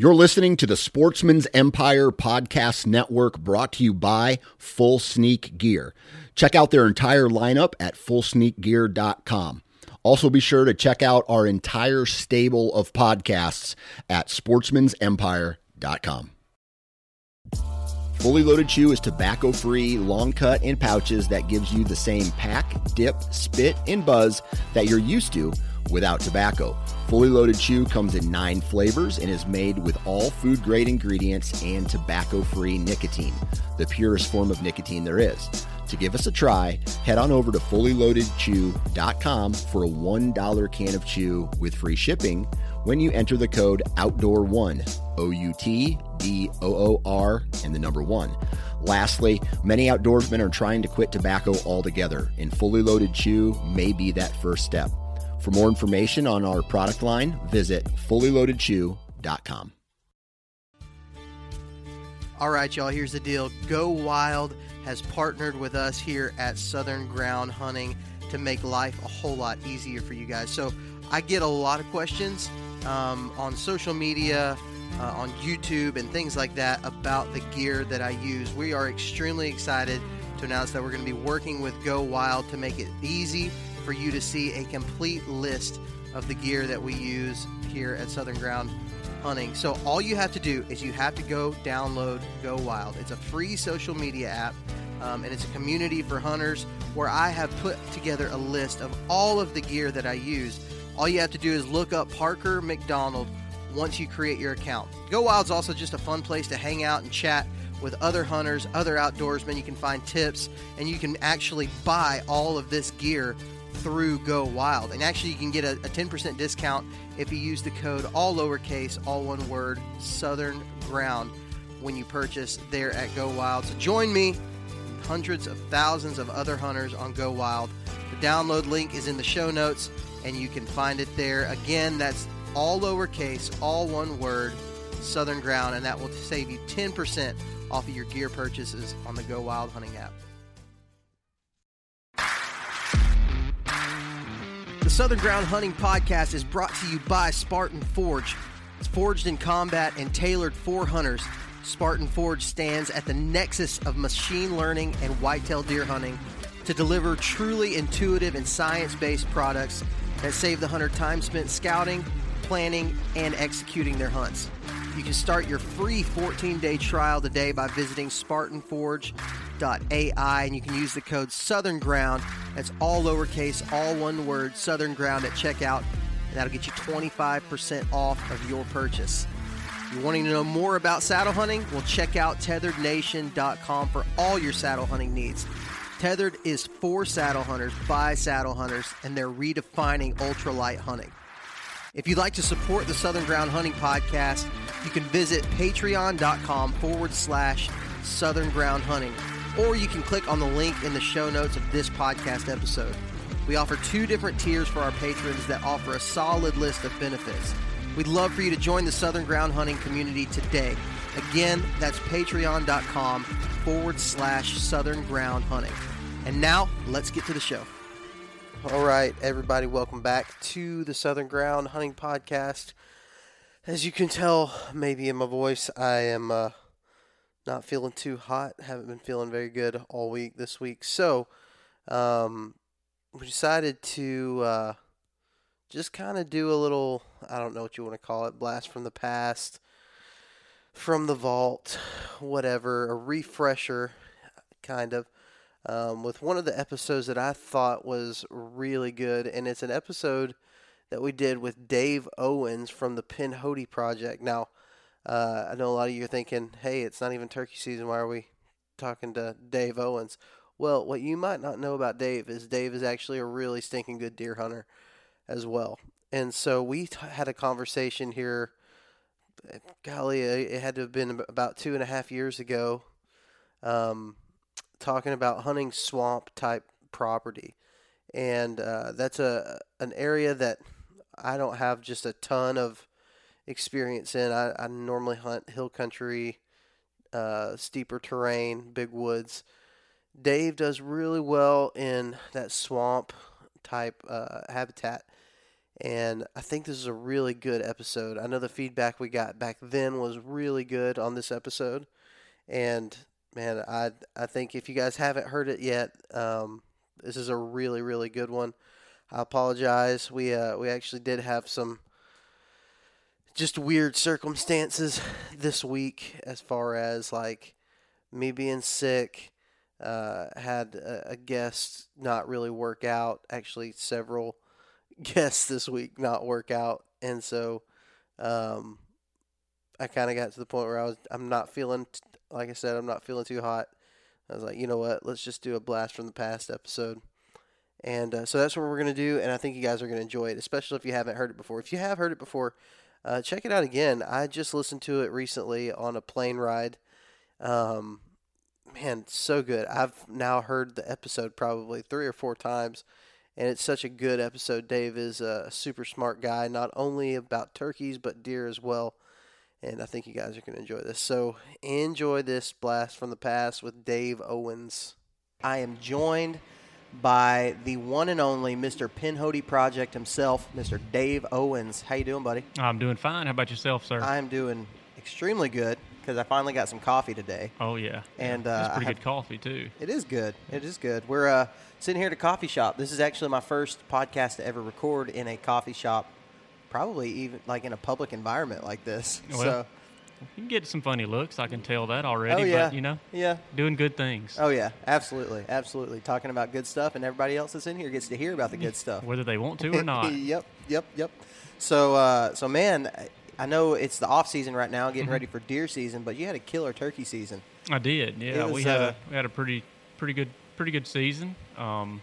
You're listening to the Sportsman's Empire Podcast Network brought to you by Full Sneak Gear. Check out their entire lineup at fullsneakgear.com. Also, be sure to check out our entire stable of podcasts at sportsmansempire.com. Fully Loaded Chew is tobacco free, long cut in pouches that gives you the same pack, dip, spit, and buzz that you're used to without tobacco. Fully Loaded Chew comes in nine flavors and is made with all food grade ingredients and tobacco free nicotine, the purest form of nicotine there is. To give us a try, head on over to fullyloadedchew.com for a $1 can of chew with free shipping when you enter the code OUTDOOR1, O U T D O O R, and the number one. Lastly, many outdoorsmen are trying to quit tobacco altogether, and Fully Loaded Chew may be that first step. For more information on our product line, visit fullyloadedchew.com. All right, y'all, here's the deal. Go Wild has partnered with us here at Southern Ground Hunting to make life a whole lot easier for you guys. So I get a lot of questions um, on social media, uh, on YouTube, and things like that about the gear that I use. We are extremely excited to announce that we're going to be working with Go Wild to make it easy for you to see a complete list of the gear that we use here at Southern Ground Hunting. So all you have to do is you have to go download Go Wild. It's a free social media app. Um, and it's a community for hunters where I have put together a list of all of the gear that I use. All you have to do is look up Parker McDonald once you create your account. Go Wild's also just a fun place to hang out and chat with other hunters, other outdoorsmen. You can find tips and you can actually buy all of this gear through Go Wild. And actually, you can get a, a 10% discount if you use the code all lowercase, all one word, Southern Ground when you purchase there at Go Wild. So join me, hundreds of thousands of other hunters on Go Wild. The download link is in the show notes, and you can find it there. Again, that's all lowercase, all one word, Southern Ground, and that will save you 10% off of your gear purchases on the Go Wild Hunting app. The Southern Ground Hunting Podcast is brought to you by Spartan Forge. It's forged in combat and tailored for hunters. Spartan Forge stands at the nexus of machine learning and whitetail deer hunting to deliver truly intuitive and science based products that save the hunter time spent scouting, planning, and executing their hunts. You can start your free 14 day trial today by visiting SpartanForge.ai and you can use the code Southern Ground. That's all lowercase, all one word, Southern Ground at checkout, and that'll get you 25% off of your purchase. You're wanting to know more about saddle hunting? Well, check out tetherednation.com for all your saddle hunting needs. Tethered is for saddle hunters by saddle hunters, and they're redefining ultralight hunting. If you'd like to support the Southern Ground Hunting Podcast, you can visit patreon.com forward slash Southern Ground Hunting, or you can click on the link in the show notes of this podcast episode. We offer two different tiers for our patrons that offer a solid list of benefits. We'd love for you to join the Southern Ground Hunting community today. Again, that's patreon.com forward slash Southern Ground Hunting. And now, let's get to the show. All right, everybody, welcome back to the Southern Ground Hunting Podcast. As you can tell, maybe in my voice, I am uh, not feeling too hot. Haven't been feeling very good all week this week. So, um, we decided to uh, just kind of do a little, I don't know what you want to call it, blast from the past, from the vault, whatever, a refresher, kind of, um, with one of the episodes that I thought was really good. And it's an episode that we did with Dave Owens from the Pinhoti Project. Now, uh, I know a lot of you are thinking, hey, it's not even turkey season. Why are we talking to Dave Owens? Well, what you might not know about Dave is Dave is actually a really stinking good deer hunter as well. And so we t- had a conversation here. Golly, it had to have been about two and a half years ago, um, talking about hunting swamp type property, and uh, that's a an area that I don't have just a ton of experience in. I, I normally hunt hill country, uh, steeper terrain, big woods. Dave does really well in that swamp type uh, habitat and I think this is a really good episode. I know the feedback we got back then was really good on this episode, and man, I I think if you guys haven't heard it yet, um, this is a really really good one. I apologize. We uh, we actually did have some just weird circumstances this week as far as like me being sick. Uh, had a, a guest not really work out. Actually, several guests this week not work out, and so um, I kind of got to the point where I was I'm not feeling like I said I'm not feeling too hot. I was like, you know what? Let's just do a blast from the past episode. And uh, so that's what we're going to do, and I think you guys are going to enjoy it, especially if you haven't heard it before. If you have heard it before, uh, check it out again. I just listened to it recently on a plane ride. Um, man, so good. I've now heard the episode probably three or four times, and it's such a good episode. Dave is a super smart guy, not only about turkeys, but deer as well. And I think you guys are going to enjoy this. So enjoy this blast from the past with Dave Owens. I am joined by the one and only Mr. Pinhoti Project himself, Mr. Dave Owens. How you doing, buddy? I'm doing fine. How about yourself, sir? I'm doing extremely good because I finally got some coffee today. oh yeah, And, uh, That's pretty I good coffee too. It is good. It is good. We're uh, sitting here at a coffee shop. This is actually my first podcast to ever record in a coffee shop, probably even like in a public environment like this. Well, so, You can get some funny looks. I can tell that already. oh yeah, But you know, yeah. doing good things. Oh yeah, absolutely, absolutely. Talking about good stuff, and everybody else that's in here gets to hear about the good stuff. Whether they want to or not. yep, yep, yep. So, uh, so man, I- know it's the off season right now, Mm-hmm. getting ready for deer season, but you had a killer turkey season. I did. Yeah, was, we had uh, a we had a pretty pretty good pretty good season. Um,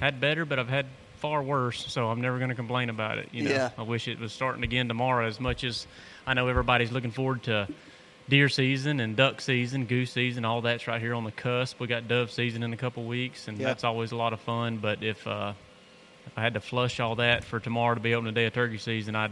had better, but I've had far worse, so I'm never going to complain about it. You know, Yeah. I wish it was starting again tomorrow. As much as I know everybody's looking forward to deer season and duck season, goose season, all that's right here on the cusp. We got dove season in a couple weeks, and Yeah. that's always a lot of fun. But if uh, if I had to flush all that for tomorrow to be open the day of turkey season, I'd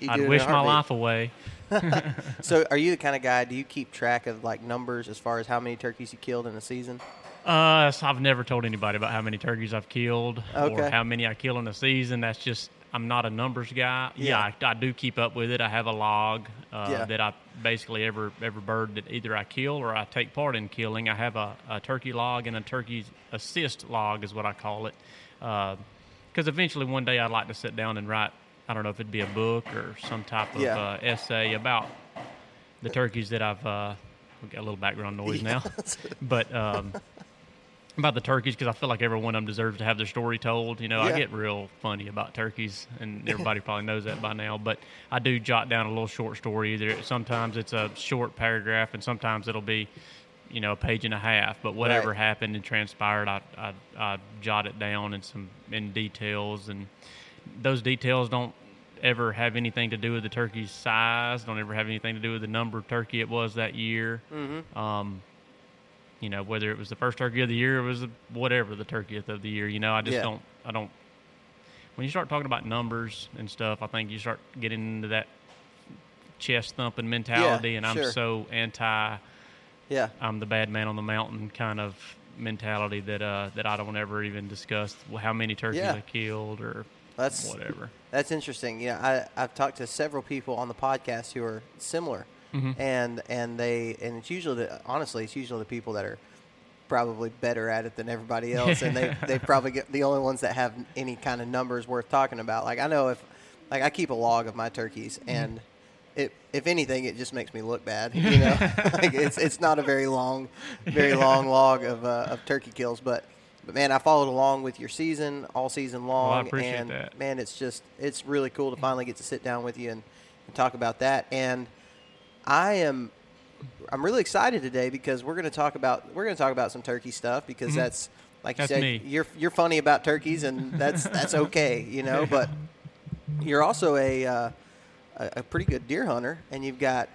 You I'd wish my life away. So, are you the kind of guy? Do you keep track of like numbers as far as how many turkeys you killed in a season? Uh, I've never told anybody about how many turkeys I've killed Okay. or how many I kill in a season. That's just I'm not a numbers guy. Yeah. Yeah, I, I do keep up with it. I have a log uh, Yeah. that I basically every every bird that either I kill or I take part in killing. I have a, a turkey log and a turkey assist log is what I call it. Because eventually one day I'd like to sit down and write. I don't know if it'd be a book or some type of Yeah. uh, essay about the turkeys that I've. Uh, we got a little background noise now, but um, about the turkeys because I feel like every one of them deserves to have their story told. You know, Yeah. I get real funny about turkeys, and everybody probably knows that by now. But I do jot down a little short story. Either sometimes it's a short paragraph, and sometimes it'll be, you know, a page and a half. But whatever Right. happened and transpired, I, I I jot it down in some in details, and those details don't ever have anything to do with the turkey's size. Don't ever have anything to do with the number of turkey it was that year. Mm-hmm. Um, you know, whether it was the first turkey of the year or it was the, whatever the turkeyth of the year. You know, I just Yeah. don't. I don't. When you start talking about numbers and stuff, I think you start getting into that chest thumping mentality, yeah, and I'm sure. so anti. Yeah, I'm the bad man on the mountain kind of mentality that uh, that I don't ever even discuss how many turkeys Yeah. I killed or that's whatever. That's interesting. You know, I I've talked to several people on the podcast who are similar, Mm-hmm. and and they and it's usually the, honestly it's usually the people that are probably better at it than everybody else, and they they probably get the only ones that have any kind of numbers worth talking about. Like I know if like I keep a log of my turkeys Mm-hmm. and. It, if anything, it just makes me look bad. You know, like it's it's not a very long, very long log of uh, of turkey kills, but but man, I followed along with your season all season long, appreciate and that. man, it's just it's really cool to finally get to sit down with you and, and talk about that. And I am I'm really excited today because we're going to talk about we're going to talk about some turkey stuff because that's like you Mm-hmm. That's said me. you're you're funny about turkeys and that's that's okay, you know. But you're also a uh, a, pretty good deer hunter, and you've got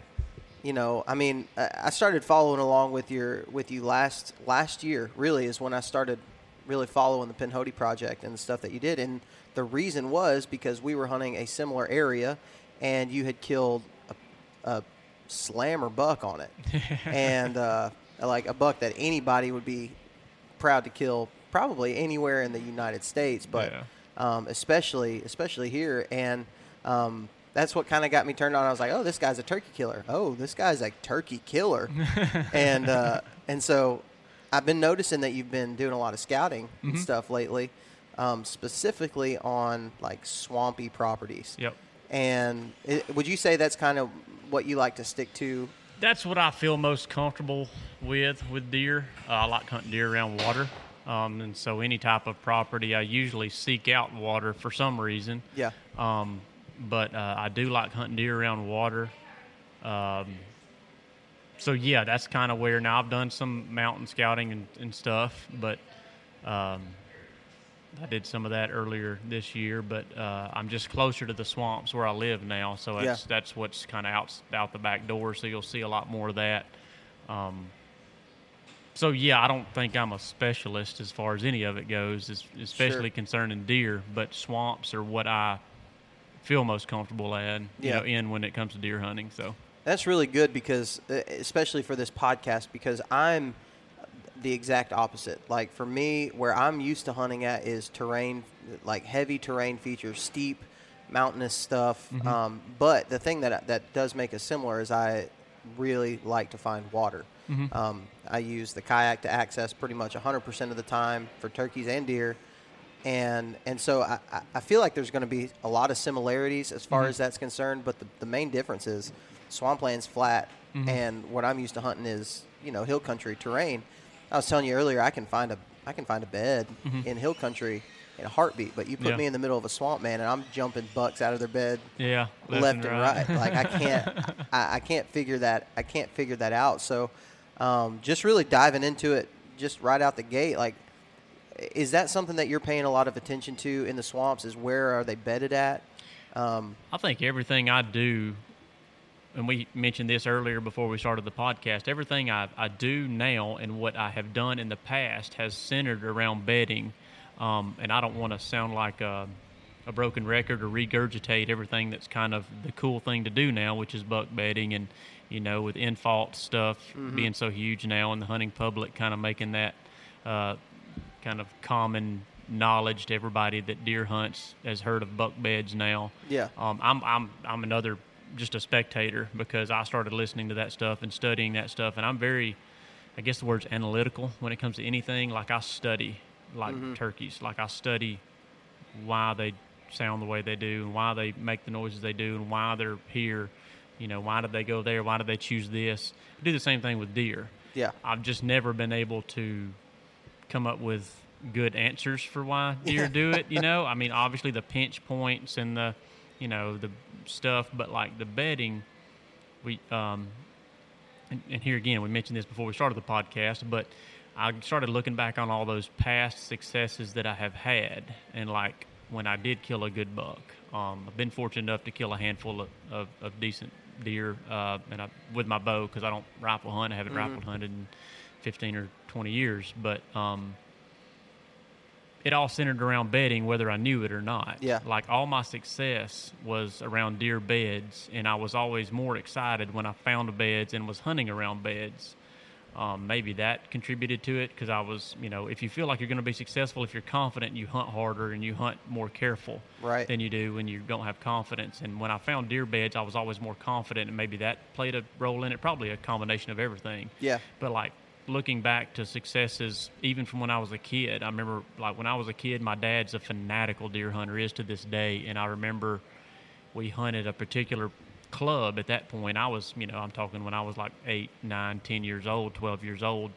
you know I mean I started following along with your with you last last year. Really is when I started really following the Pinhoti project and the stuff that you did, and the reason was because we were hunting a similar area, and you had killed a, a slammer buck on it, and uh, like a buck that anybody would be proud to kill, probably anywhere in the United States, but Yeah. um, especially especially here. And um, that's what kind of got me turned on. I was like, oh, this guy's a turkey killer. Oh, this guy's a turkey killer. and uh, and so I've been noticing that you've been doing a lot of scouting and stuff lately, um, specifically on like swampy properties. Yep. And it, would you say that's kind of what you like to stick to? That's what I feel most comfortable with with deer. Uh, I like hunting deer around water, um, and so any type of property, I usually seek out water for some reason. Yeah. Um, but uh, I do like hunting deer around water. Um, so yeah, that's kind of where now I've done some mountain scouting and, and stuff, but um, I did some of that earlier this year. But uh, I'm just closer to the swamps where I live now, so that's Yeah. that's what's kind of out out the back door. So you'll see a lot more of that. Um, so yeah, I don't think I'm a specialist as far as any of it goes, es- especially concerning deer. But swamps are what I feel most comfortable at, you know, in when it comes to deer hunting. So That's really good because, especially for this podcast, because I'm the exact opposite. Like for me, where I'm used to hunting at is terrain, like heavy terrain features, steep, mountainous stuff. Um, but the thing that that does make us similar is I really like to find water. Um, I use the kayak to access pretty much 100% of the time for turkeys and deer and and so I, I- feel like there's going to be a lot of similarities as far as that's concerned, but the, the main difference is swampland's flat, and what I'm used to hunting is you know hill country terrain. I was telling you earlier, I can find a I can find a bed in hill country in a heartbeat, but you put Yeah. me in the middle of a swamp, man, and I'm jumping bucks out of their bed yeah, left, and right. like I can't, I, I can't figure that. I can't figure that out. So, um, just really diving into it, just right out the gate. Like, is that something that you're paying a lot of attention to in the swamps? Is where are they bedded at? Um, I think everything I do, and we mentioned this earlier before we started the podcast, everything I, I do now and what I have done in the past has centered around bedding. Um, and I don't want to sound like a, a broken record or regurgitate everything that's kind of the cool thing to do now, which is buck bedding and, you know, with Infalt stuff being so huge now and the hunting public kind of making that uh, kind of common knowledge to everybody that deer hunts has heard of buck beds now. Yeah. Um, I'm I'm I'm another just a spectator because I started listening to that stuff and studying that stuff, and I'm very, I guess the word's analytical when it comes to anything. Like I study like mm-hmm. turkeys, like I study why they sound the way they do and why they make the noises they do and why they're here. You know, why did they go there? Why did they choose this? I do the same thing with deer. Yeah. I've just never been able to come up with good answers for why deer do it. You know, I mean, obviously the pinch points and the, you know, the stuff, but like the bedding, we, um, and, and here again, we mentioned this before we started the podcast, but I started looking back on all those past successes that I have had, and like when I did kill a good buck, um, I've been fortunate enough to kill a handful of, of, of decent deer, uh, and I, with my bow because I don't rifle hunt. I haven't rifle hunted in 15 or 20 years, but um, it all centered around bedding, whether I knew it or not. Yeah. Like all my success was around deer beds, and I was always more excited when I found beds and was hunting around beds. Um, maybe that contributed to it because I was, you know, if you feel like you're going to be successful, if you're confident, you hunt harder and you hunt more careful Right. than you do when you don't have confidence. And when I found deer beds, I was always more confident, and maybe that played a role in it. Probably a combination of everything. Yeah. But like looking back to successes, even from when I was a kid, I remember like when I was a kid, my dad's a fanatical deer hunter, is to this day, and I remember we hunted a particular club at that point. I was, you know, I'm talking when I was like eight, nine, ten years old, twelve years old.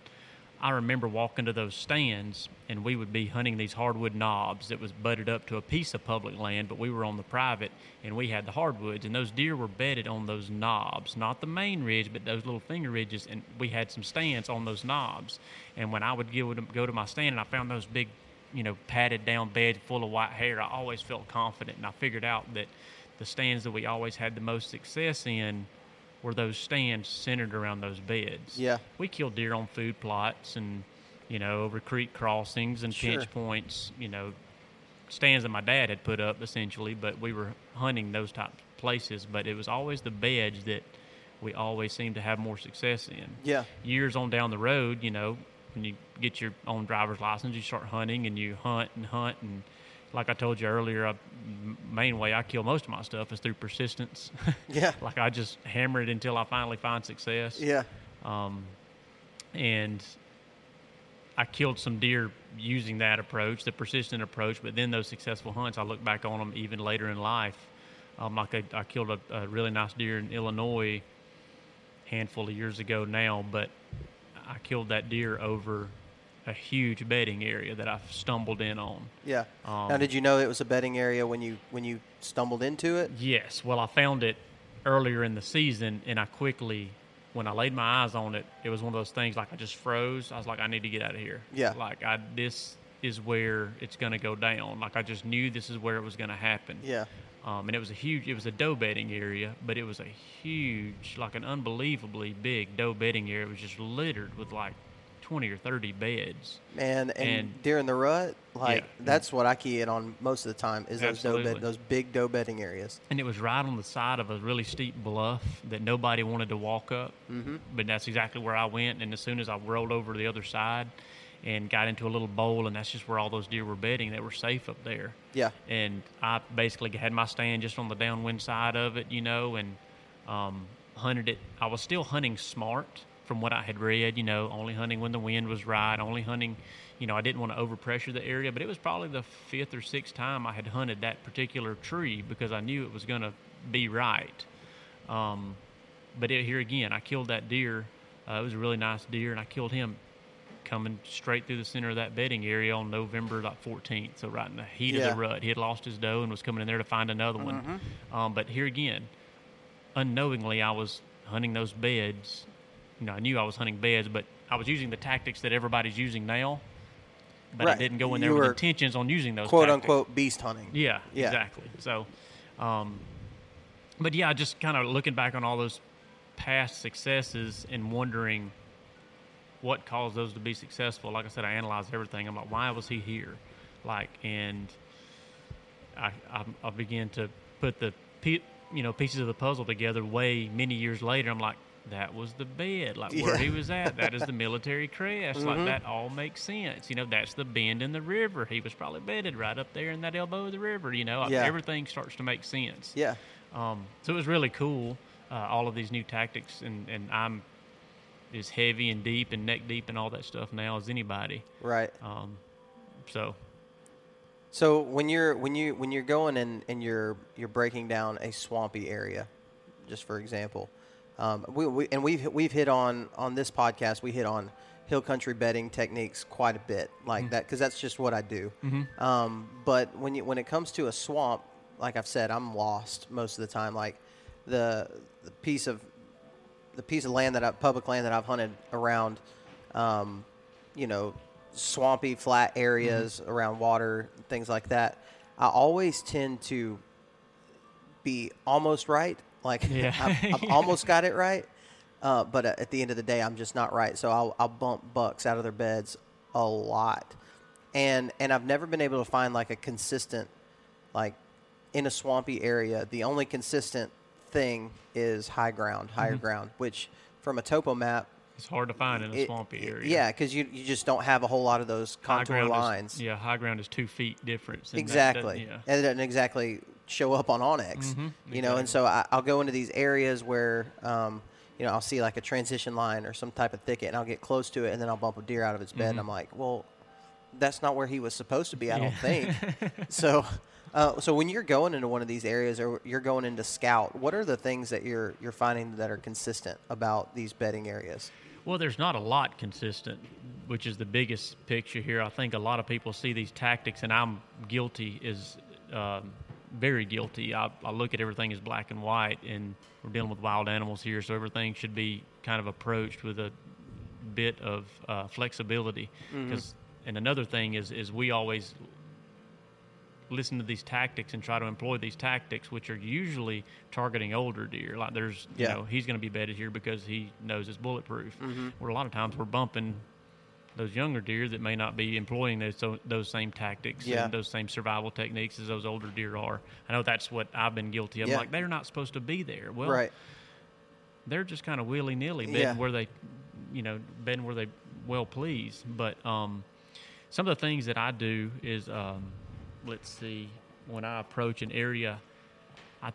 I remember walking to those stands and we would be hunting these hardwood knobs that was butted up to a piece of public land, but we were on the private and we had the hardwoods and those deer were bedded on those knobs, not the main ridge, but those little finger ridges, and we had some stands on those knobs. And when I would go to, my stand and I found those big, you know, padded down beds full of white hair, I always felt confident and I figured out that the stands that we always had the most success in were those stands centered around those beds. Yeah. We killed deer on food plots and, you know, over creek crossings and Sure. pinch points, you know, stands that my dad had put up essentially, but we were hunting those type of places. But it was always the beds that we always seemed to have more success in. Yeah. Years on down the road, you know, when you get your own driver's license, you start hunting and you hunt and hunt and like I told you earlier, I, main way I kill most of my stuff is through persistence. Yeah. like I just hammer it until I finally find success. Yeah. Um, and I killed some deer using that approach, the persistent approach. But then those successful hunts, I look back on them even later in life. Um, like I, I killed a, a really nice deer in Illinois, handful of years ago now, but I killed that deer over a huge bedding area that I stumbled in on. Yeah. now, Um, did you know it was a bedding area when you when you stumbled into it? Yes. Well, I found it earlier in the season, and I quickly, when I laid my eyes on it, it was one of those things like I just froze. I was like, I need to get out of here. Yeah. Like I, this is where it's going to go down. Like I just knew this is where it was going to happen. Yeah. Um, and it was a huge, it was a doe bedding area, but it was a huge, like an unbelievably big doe bedding area. It was just littered with like 20 or 30 beds. And and, And- during the rut, like Yeah. that's what I key in on most of the time is those doe bed, those big doe bedding areas. And it was right on the side of a really steep bluff that nobody wanted to walk up. Mm-hmm. But that's exactly where I went. And as soon as I rolled over to the other side and got into a little bowl, and that's just where all those deer were bedding, they were safe up there. Yeah. And I basically had my stand just on the downwind side of it, you know, and um, hunted it. I was still hunting smart from what I had read, you know, only hunting when the wind was right, only hunting, you know, I didn't want to overpressure the area, but it was probably the fifth or sixth time I had hunted that particular tree because I knew it was going to be right. Um, but it, here again, I killed that deer. Uh, it was a really nice deer, and I killed him coming straight through the center of that bedding area on November like 14th. So right in the heat of the rut, he had lost his doe and was coming in there to find another one. Um, but here again, unknowingly, I was hunting those beds. You know, I knew I was hunting beds, but I was using the tactics that everybody's using now. But Right. I didn't go in You there with intentions on using those Quote tactics. unquote beast hunting. Yeah, Yeah. exactly. So, um, but yeah, just kind of looking back on all those past successes and wondering what caused those to be successful. Like I said, I analyzed everything. I'm like, why was he here? Like, and I, I, I began to put the you know pieces of the puzzle together. Way many years later, I'm like, that was the bed, like where Yeah. he was at. That is the military crest. Like that all makes sense. You know, that's the bend in the river. He was probably bedded right up there in that elbow of the river. You know, Yeah. everything starts to make sense. Yeah. Um, so it was really cool, uh, all of these new tactics, and, and I'm as heavy and deep and neck deep and all that stuff now as anybody. Right. Um, so So when you're when you when you're going and, and you're you're breaking down a swampy area, just for example, um, we, we and we've we've hit on on this podcast we hit on hill country bedding techniques quite a bit like that because that's just what I do. Um, but when you when it comes to a swamp, like I've said, I'm lost most of the time. Like the the piece of the piece of land that I public land that I've hunted around, um, you know, swampy, flat areas around water, things like that. I always tend to be almost right. Like Yeah. I've, I've almost got it right, uh, but at the end of the day, I'm just not right. So I'll, I'll bump bucks out of their beds a lot, and and I've never been able to find like a consistent, like in a swampy area. The only consistent thing is high ground, higher Mm-hmm. ground, which from a topo map. it's hard to find in a it- swampy area. Yeah, because you, you just don't have a whole lot of those contour lines. Is, yeah, high ground is two feet difference. and that Exactly. yeah. And it doesn't exactly show up on onX. Mhm, You know, and so I, I'll go into these areas where, um, you know, I'll see like a transition line or some type of thicket, and I'll get close to it, and then I'll bump a deer out of its bed, and I'm like, well, that's not where he was supposed to be. I don't think. so, uh, so when you're going into one of these areas, or you're going into scout, what are the things that you're you're finding that are consistent about these bedding areas? Well, there's not a lot consistent, which is the biggest picture here. I think a lot of people see these tactics, and I'm guilty, is um, very guilty. I, I look at everything as black and white, and we're dealing with wild animals here, so everything should be kind of approached with a bit of uh, flexibility. Because, and another thing is, is we always listen to these tactics and try to employ these tactics, which are usually targeting older deer. Like there's, you know, he's going to be bedded here because he knows it's bulletproof. Mm-hmm. Where a lot of times we're bumping those younger deer that may not be employing those those same tactics Yeah. and those same survival techniques as those older deer are. I know that's what I've been guilty of. Yeah. Like they're not supposed to be there. Well, right. they're just kind of willy nilly bedding Yeah. where they, you know, bedding where they well please. But um, some of the things that I do is um, let's see, when I approach an area, I,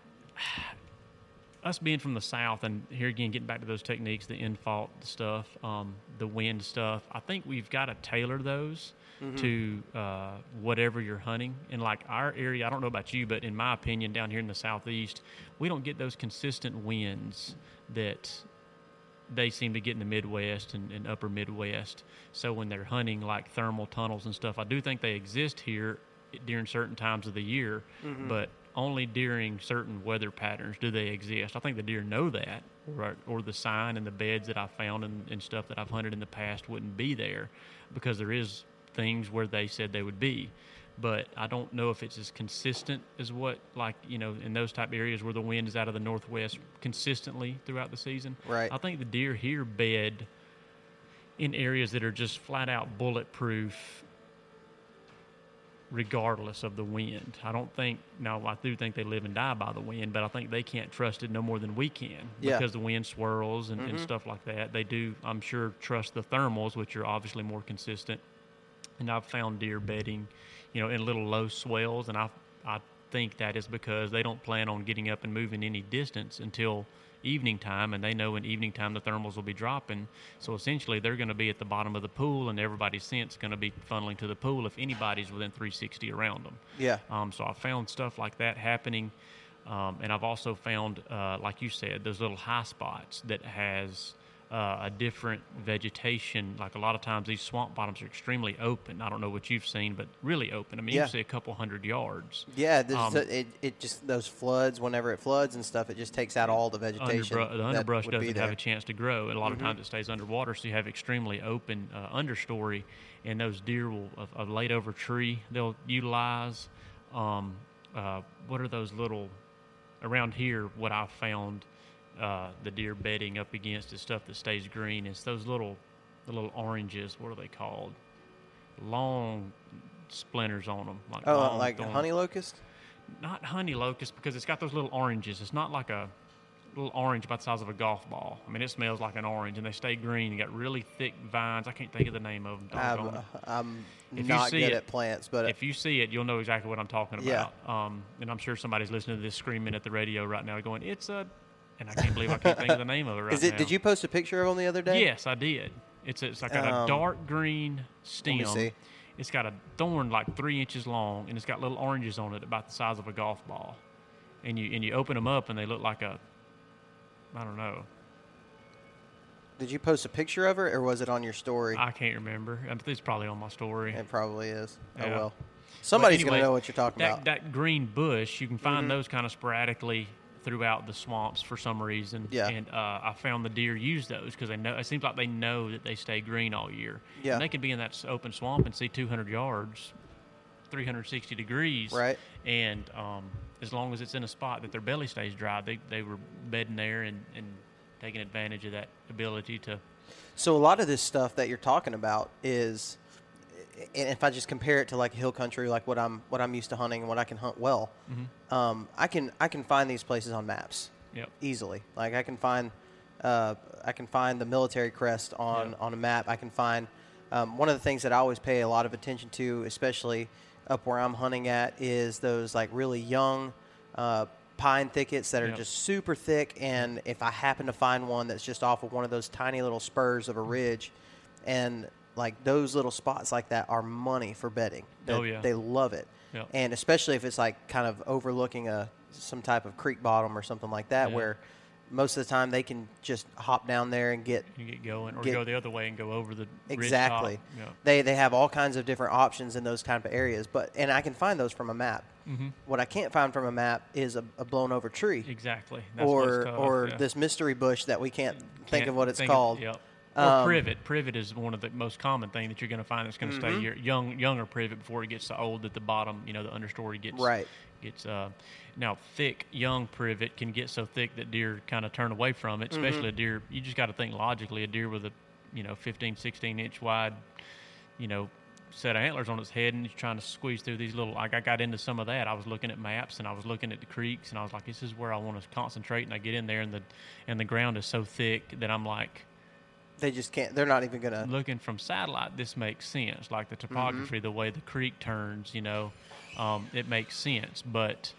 us being from the south, and here again, getting back to those techniques, the Infalt stuff, um, the wind stuff, I think we've got to tailor those to uh, whatever you're hunting. And like our area, I don't know about you, but in my opinion, down here in the southeast, we don't get those consistent winds that they seem to get in the Midwest and, and upper Midwest. So when they're hunting like thermal tunnels and stuff, I do think they exist here during certain times of the year, but only during certain weather patterns do they exist. I think the deer know that, or, or the sign and the beds that I found and, and stuff that I've hunted in the past wouldn't be there because there is things where they said they would be. But I don't know if it's as consistent as what, like, you know, in those type areas where the wind is out of the northwest consistently throughout the season. Right. I think the deer here bed in areas that are just flat out bulletproof regardless of the wind. I don't think now I do think they live and die by the wind, but I think they can't trust it no more than we can Yeah. because the wind swirls and, and mm-hmm. stuff like that. They do, I'm sure, trust the thermals, which are obviously more consistent. And I've found deer bedding, you know, in little low swells, and I I think that is because they don't plan on getting up and moving any distance until evening time, and they know in evening time the thermals will be dropping. So essentially, they're going to be at the bottom of the pool, and everybody's scent's going to be funneling to the pool if anybody's within 360 around them. Yeah. Um, so I found stuff like that happening, um, and I've also found, uh, like you said, those little high spots that has uh, a different vegetation. Like a lot of times, these swamp bottoms are extremely open. I don't know what you've seen, but really open. I mean, Yeah. you see a couple hundred yards. Yeah, this, Um, it, it just those floods. Whenever it floods and stuff, it just takes out all the vegetation. Underbrush, the underbrush doesn't have a chance to grow. And a lot Mhm. of times it stays underwater, so you have extremely open uh, understory. And those deer will, a, a laid over tree, they'll utilize. Um, uh, what are those little, around here, what I've found uh, the deer bedding up against is stuff that stays green. It's those little, the little oranges, what are they called? Long splinters on them. Like Oh, like thorn- honey locust. not honey locust because it's got those little oranges. It's not like a little orange about the size of a golf ball. I mean, it smells like an orange, and they stay green. You got really thick vines. I can't think of the name of them. I'm, I'm If you not see good it- at plants, but if you see it, you'll know exactly what I'm talking Yeah. about. Um, and I'm sure somebody's listening to this screaming at the radio right now, going, "It's a," and I can't believe I can't think of the name of it right is it? now. Did you post a picture of them the other day? Yes, I did. It's it's like got Um, a dark green stem. see. It's got a thorn like three inches long, and it's got little oranges on it about the size of a golf ball. And you and you open them up, and they look like a, I don't know. Did you post a picture of her, or was it on your story? I can't remember. I think It's probably on my story. it probably is. Oh Yeah. well. Somebody's anyway, gonna know what you're talking that, about. That green bush, you can find Mhm. those kind of sporadically throughout the swamps for some reason. Yeah. And uh, I found the deer use those because they know. It seems like they know that they stay green all year. Yeah. And they could be in that open swamp and see 200 yards, 360 degrees. Right. And um, as long as it's in a spot that their belly stays dry, they they were bedding there and and taking advantage of that ability to. So a lot of this stuff that you're talking about is, and if I just compare it to like hill country, like what I'm what I'm used to hunting and what I can hunt well, Mm-hmm. um, I can I can find these places on maps Yep. easily. Like I can find uh, I can find the military crest on Yeah. on a map. I can find um, one of the things that I always pay a lot of attention to, especially up where I'm hunting at, is those like really young. Uh, pine thickets that are Yep. just super thick and if i happen to find one that's just off of one of those tiny little spurs of a ridge and like those little spots like that are money for bedding They- Oh, yeah. they love it Yep. and especially if it's like kind of overlooking a some type of creek bottom or something like that Yeah. where most of the time they can just hop down there and get You get going, or Get- go the other way and go over the exactly. Yeah. they they have all kinds of different options in those kind of areas but and i can find those from a map Mm-hmm. what i can't find from a map is a, a blown over tree Exactly. That's or tough, or yeah. this mystery bush that we can't think Can't of what it's think called Yep. Or Um, privet. Privet is one of the most common thing that you're going to find that's going to stay Mhm. here. Young, younger privet before it gets so old that the bottom, you know, the understory gets Right. Gets uh, now thick young privet can get so thick that deer kind of turn away from it. Mm-hmm. Especially a deer. You just got to think logically. A deer with a, you know, 15, 16 inch wide, you know, set of antlers on its head and it's trying to squeeze through these little like I got into some of that. I was looking at maps and I was looking at the creeks and I was like, this is where I want to concentrate and I get in there and the and the ground is so thick that I'm like they just can't. They're not even gonna. looking from satellite, this makes sense. Like the topography, the way the creek turns, you know, um, it makes sense. But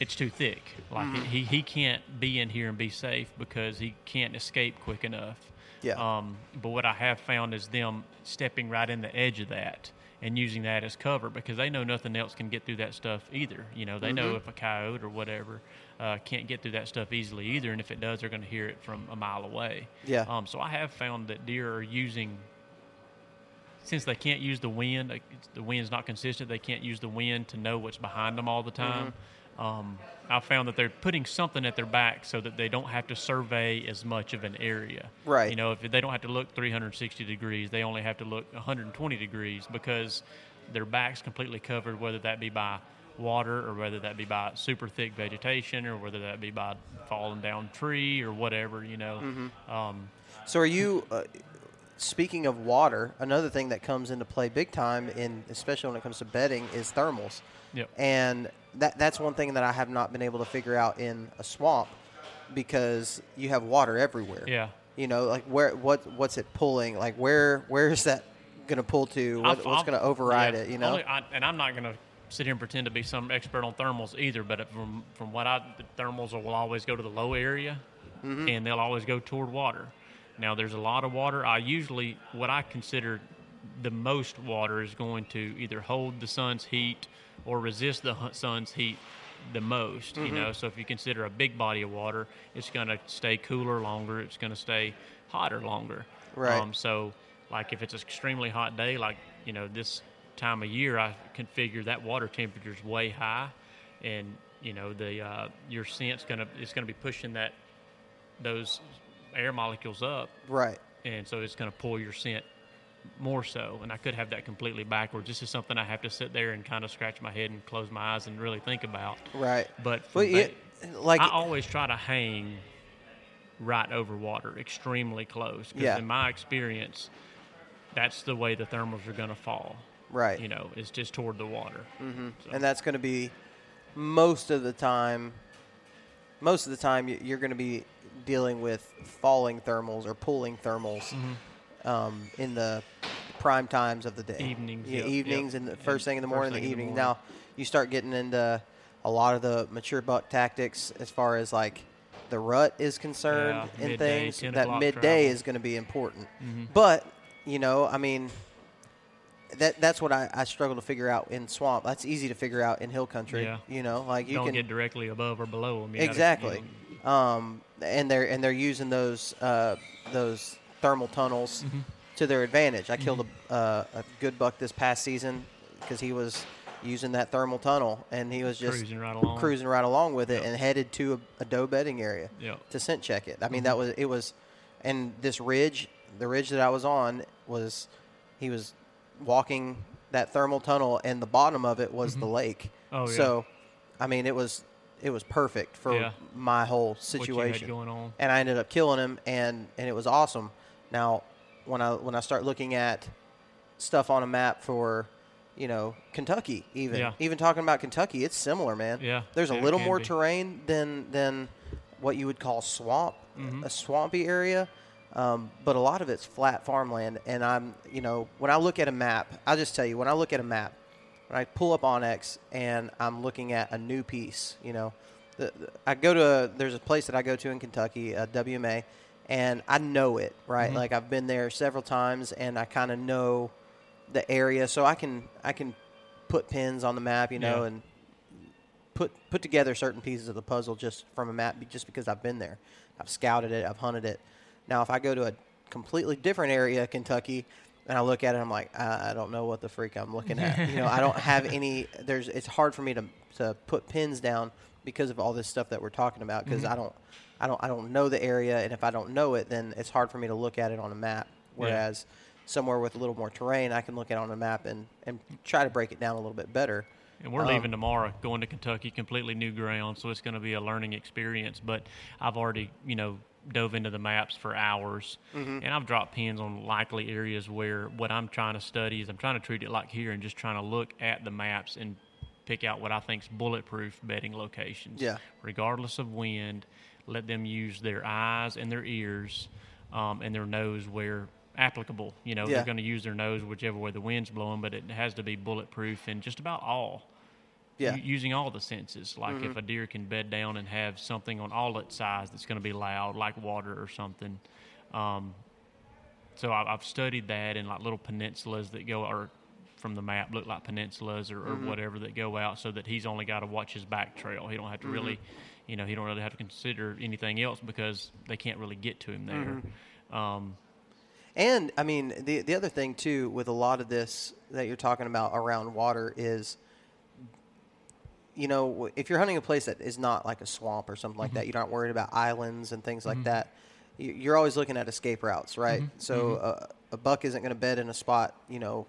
it's too thick. Like he, he can't be in here and be safe because he can't escape quick enough. Yeah. Um, but what I have found is them stepping right in the edge of that and using that as cover because they know nothing else can get through that stuff either. You know, they know if a coyote or whatever uh, can't get through that stuff easily either, and if it does, they're going to hear it from a mile away. Yeah. Um, so I have found that deer are using since they can't use the wind, the wind's not consistent. They can't use the wind to know what's behind them all the time. Um, I found that they're putting something at their back so that they don't have to survey as much of an area. Right. You know, if they don't have to look 360 degrees, they only have to look 120 degrees because their back's completely covered, whether that be by water or whether that be by super thick vegetation or whether that be by falling down tree or whatever. You know. Um, So are you? Uh, speaking of water, another thing that comes into play big time in, especially when it comes to bedding, is thermals. Yep. And that that's one thing that I have not been able to figure out in a swamp because you have water everywhere. Yeah. You know, like where what what's it pulling? Like where where is that going to pull to? What, I've- what's going to override yeah, it? You know. only- I, and I'm not going to sit here and pretend to be some expert on thermals either. But from from what I, the thermals will always go to the low area, Mm-hmm. and they'll always go toward water. Now there's a lot of water. I usually what I consider the most water is going to either hold the sun's heat or resist the sun's heat the most. Mm-hmm. You know, so if you consider a big body of water, it's going to stay cooler longer. It's going to stay hotter longer. Right. Um, so, like if it's an extremely hot day, like you know this time of year, I can figure that water temperature is way high, and you know the uh, your scent's gonna it's gonna be pushing that those air molecules up, right. and so it's gonna pull your scent more so. And I could have that completely backwards. This is something I have to sit there and kind of scratch my head and close my eyes and really think about. Right. But Well, that- like I always try to hang right over water, extremely close. Because Yeah. in my experience, that's the way the thermals are going to fall. right. You know, it's just toward the water. Mm-hmm. So, and that's going to be most of the time. Most of the time, you- you're going to be dealing with falling thermals or pulling thermals Mm-hmm. Um, in the prime times of the day. Evenings, yeah, yep, evenings, yep. and the first thing in the morning, the in the evening. Now, you start getting into a lot of the mature buck tactics as far as like the rut is concerned Yeah, in midday, things. That midday travel. is going to be important. Mm-hmm. But you know, I mean, that that's what I, I struggle to figure out in swamp. That's easy to figure out in hill country. Yeah. You know, like you don't can get directly above or below them. You gotta, you exactly. know, Um, and they're and they're using those uh, those thermal tunnels Mm-hmm. to their advantage. I killed a, uh, a good buck this past season because he was using that thermal tunnel and he was just Cruising right along. cruising right along with it and headed to a, a doe bedding area Yep. to scent check it. I mean Mm-hmm. that was it was, and this ridge, the ridge that I was on was, he was walking that thermal tunnel and the bottom of it was the lake. Oh, yeah. So, I mean it was it was perfect for Yeah. my whole What you had situation. And I ended up killing him and and it was awesome. Now, when I when I start looking at stuff on a map for you know Kentucky even Yeah. even talking about Kentucky it's similar man Yeah, there's a little more be. terrain than than what you would call swamp Mm-hmm. a swampy area um, but a lot of it's flat farmland and I'm you know when I look at a map I'll just tell you when I look at a map when I pull up onX and I'm looking at a new piece you know the, the- I go to there's a place that I go to in Kentucky uh, WMA and I know it right Mm-hmm. like I've been there several times and I kind of know the area so I can I can put pins on the map you know Yeah. and put put together certain pieces of the puzzle just from a map just because I've been there. I've scouted it, I've hunted it. Now if I go to a completely different area of Kentucky and I look at it I'm like I, I don't know what the freak I'm looking at. you know, I don't have any there's it's hard for me to to put pins down because of all this stuff that we're talking about because I don't I don't I don't know the area and if I don't know it then it's hard for me to look at it on a map whereas somewhere with a little more terrain I can look at it on a map and and try to break it down a little bit better. And we're Um, leaving tomorrow, going to Kentucky, completely new ground, so it's going to be a learning experience. But I've already, you know, dove into the maps for hours, Mm-hmm. and I've dropped pins on likely areas where what I'm trying to study is I'm trying to treat it like here and just trying to look at the maps and pick out what I think's bulletproof bedding locations. Yeah. Regardless of wind, let them use their eyes and their ears. um, and their nose where applicable. You know, Yeah. they're going to use their nose whichever way the wind's blowing, but it has to be bulletproof in just about all. Yeah. Mm-hmm. U- using all the senses. Like if a deer can bed down and have something on all its sides that's going to be loud, like water or something. Um, so I've studied that in like little peninsulas that go, or from the map look like peninsulas or, or whatever that go out, so that he's only got to watch his back trail. He don't have to really, you know, he don't really have to consider anything else because they can't really get to him there. Um, And I mean, the the other thing too with a lot of this that you're talking about around water is, you know, if you're hunting a place that is not like a swamp or something like Mm-hmm. that, you're not worried about islands and things like that. you- You're always looking at escape routes, right? Mm-hmm. So uh, a buck isn't going to bed in a spot, you know,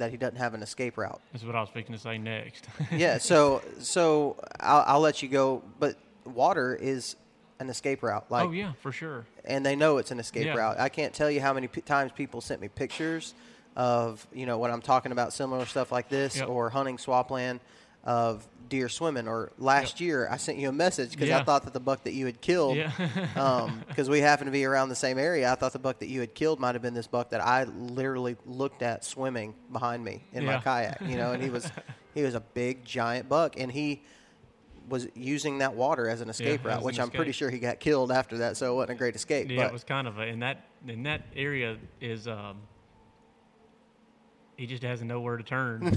that he doesn't have an escape route. that's what I was thinking to say next. yeah. So so I'll, I'll let you go, but water is an escape route. Like oh yeah, for sure. and they know it's an escape Yeah. route. I can't tell you how many p- times people sent me pictures of you know when I'm talking about similar stuff like this Yep. or hunting swampland of deer swimming. Or last year I sent you a message because I thought that the buck that you had killed, Yeah. because we happen to be around the same area. I thought the buck that you had killed might have been this buck that I literally looked at swimming behind me in my kayak. You know, and he was he was a big giant buck, and he was using that water as an escape route, which I'm pretty sure he got killed after that, so it wasn't a great escape. Yeah, but it was kind of a, in that in that area is um, he just has nowhere to turn.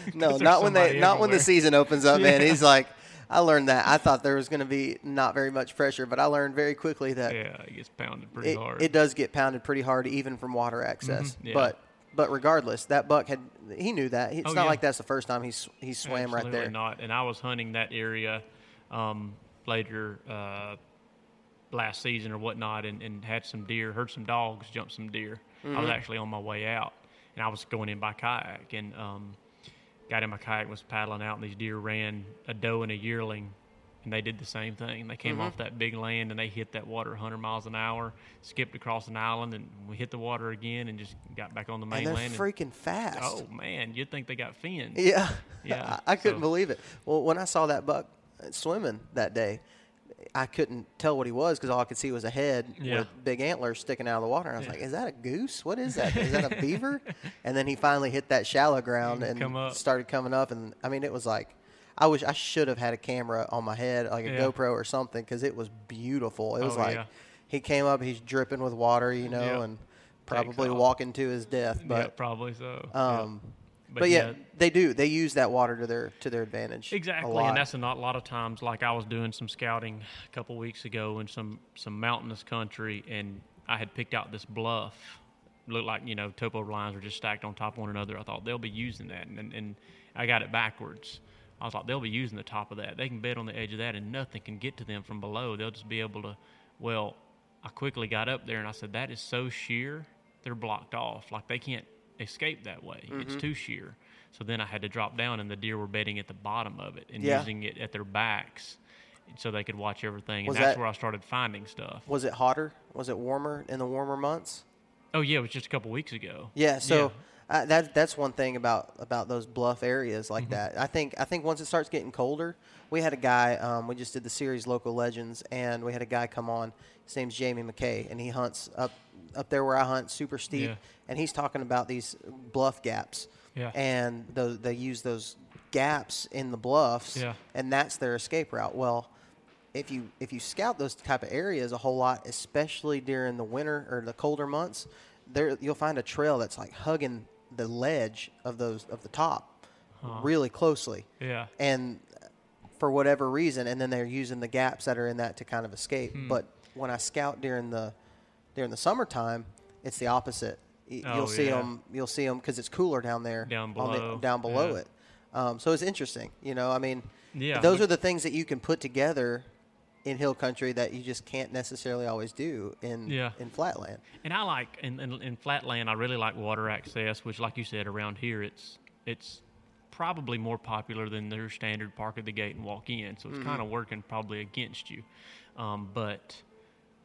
No, not when they not when the season opens up, man. Yeah. He's like, I learned that. I thought there was going to be not very much pressure, but I learned very quickly that Yeah, he gets pounded pretty it, hard. it does get pounded pretty hard, even from water access. Mhm, yeah. But but regardless, that buck had he knew that. It's Oh, not yeah. like that's the first time he's he swam right there. Not. And I was hunting that area um, later uh, last season or whatnot, and, and had some deer, heard some dogs jump some deer. I Mm-hmm. was actually on my way out, and I was going in by kayak, and um, got in my kayak, was paddling out, and these deer ran a doe and a yearling. And they did the same thing. They came Mm-hmm. off that big land and they hit that water 100 miles an hour, skipped across an island, and we hit the water again and just got back on the mainland. And they're freaking fast. oh man, you'd think they got fins. Yeah. Yeah, I, I couldn't so- believe it. Well, when I saw that buck swimming that day, I couldn't tell what he was because all I could see was a head Yeah. with big antlers sticking out of the water. And I was like, "Is that a goose? What is that? Is that a beaver?" And then he finally hit that shallow ground and started coming up. And I mean, it was like, I wish I should have had a camera on my head, like a Yeah. GoPro or something, because it was beautiful. It was Oh, like yeah. he came up, he's dripping with water, you know, Yeah. and probably walking to his death. yeah, But probably so. yeah. um, but, yeah, yeah, they do. They use that water to their to their advantage. Exactly, and that's a not a lot of times. Like I was doing some scouting a couple weeks ago in some some mountainous country, and I had picked out this bluff. Looked like you know topo lines were just stacked on top of one another. I thought they'll be using that, and and, and I got it backwards. I was like, they'll be using the top of that. They can bed on the edge of that, and nothing can get to them from below. They'll just be able to. Well, I quickly got up there, and I said, that is so sheer, they're blocked off. Like they can't escape that way. It's Mm-hmm. too sheer. So then I had to drop down, and the deer were bedding at the bottom of it and Yeah. using it at their backs, so they could watch everything. And Was that's that- where I started finding stuff. Was it hotter? Was it warmer in the warmer months? Oh yeah, it was just a couple weeks ago. Yeah. So Uh, that that's one thing about about those bluff areas like Mm-hmm. that. I think I think once it starts getting colder, we had a guy. Um, we just did the series Local Legends, and we had a guy come on. His name's Jamie McKay, and he hunts up up there where I hunt, super steep. Yeah. And he's talking about these bluff gaps. Yeah. And those, they use those gaps in the bluffs, Yeah. and that's their escape route. Well, if you if you scout those type of areas a whole lot, especially during the winter or the colder months, there you'll find a trail that's like hugging the ledge of those of the top really closely. Yeah. And for whatever reason, and then they're using the gaps that are in that to kind of escape. Hmm. But when I scout during the during the summertime, it's the opposite. Y- Oh, you'll see yeah. them. You'll see them because it's cooler down there. Down on the- below, down below yeah. it. Um, so it's interesting. You know, I mean, Yeah, those we- are the things that you can put together in hill country that you just can't necessarily always do in Yeah. in flatland. And I like in, in, in flatland. I really like water access, which, like you said, around here it's it's probably more popular than their standard park at the gate and walk in. So it's kind of working probably against you. Um, but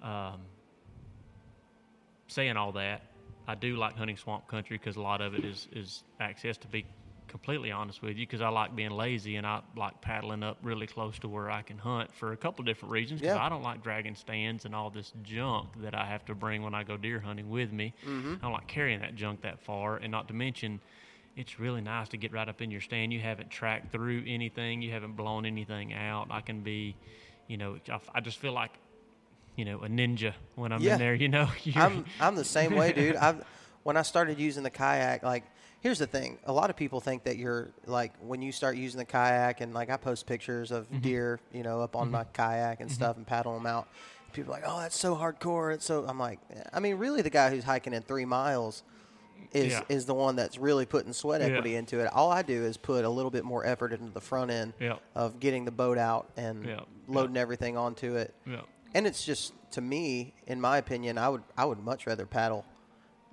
um, saying all that, I do like hunting swamp country because a lot of it is is access to be completely honest with you because I like being lazy and I like paddling up really close to where I can hunt for a couple different reasons. Because Yeah. I don't like dragging stands and all this junk that I have to bring when I go deer hunting with me. Mm-hmm. I don't like carrying that junk that far, and not to mention. It's really nice to get right up in your stand. You haven't tracked through anything. You haven't blown anything out. I can be, you know, I, I just feel like, you know, a ninja when I'm Yeah. in there. You know, I'm I'm the same way, dude. I've when I started using the kayak, like here's the thing. A lot of people think that you're like when you start using the kayak and like I post pictures of Mm-hmm. deer, you know, up on my kayak and stuff and paddle them out. People are like, "Oh, that's so hardcore." It's so I'm like, I mean, really the guy who's hiking in 3 miles is Yeah. is the one that's really putting sweat Yeah. equity into it. All I do is put a little bit more effort into the front end Yeah. of getting the boat out and Yeah. loading everything onto it. And it's just to me, in my opinion, I would I would much rather paddle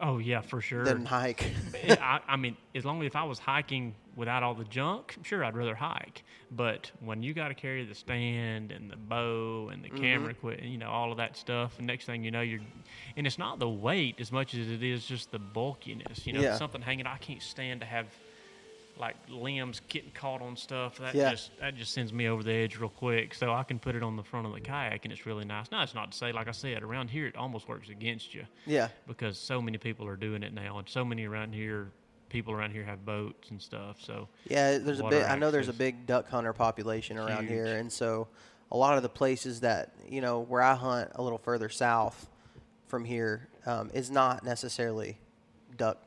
Oh yeah, for sure. than hike. I, I mean, as long as if I was hiking without all the junk, sure, I'd rather hike. But when you got to carry the stand and the bow and the Mm-hmm. camera equipment, you know, all of that stuff, and next thing you know, you're, and it's not the weight as much as it is just the bulkiness. You know, Yeah. something hanging. I can't stand to have like limbs getting caught on stuff. That Yeah. just that just sends me over the edge real quick. So I can put it on the front of the kayak, and it's really nice. Now, it's not to say, like I said, around here it almost works against you yeah, because so many people are doing it now, and so many around here, people around here have boats and stuff. So yeah. There's a big. I know there's a big duck hunter population around here, and so a lot of the places that you know where I hunt a little further south from here um, is not necessarily duck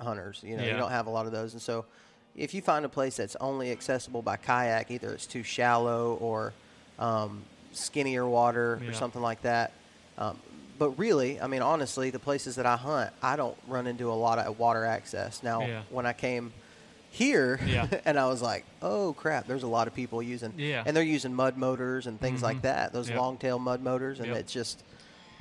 hunters. You know, you don't have a lot of those, and so if you find a place that's only accessible by kayak, either it's too shallow or um, skinnier water or something like that. Um, but really, I mean, honestly, the places that I hunt, I don't run into a lot of water access. Now, Yeah. when I came here, Yeah. and I was like, oh crap, there's a lot of people using, Yeah. Mm-hmm. and they're using mud motors and things like that, those Yep. long tail mud motors, and Yep. it's just,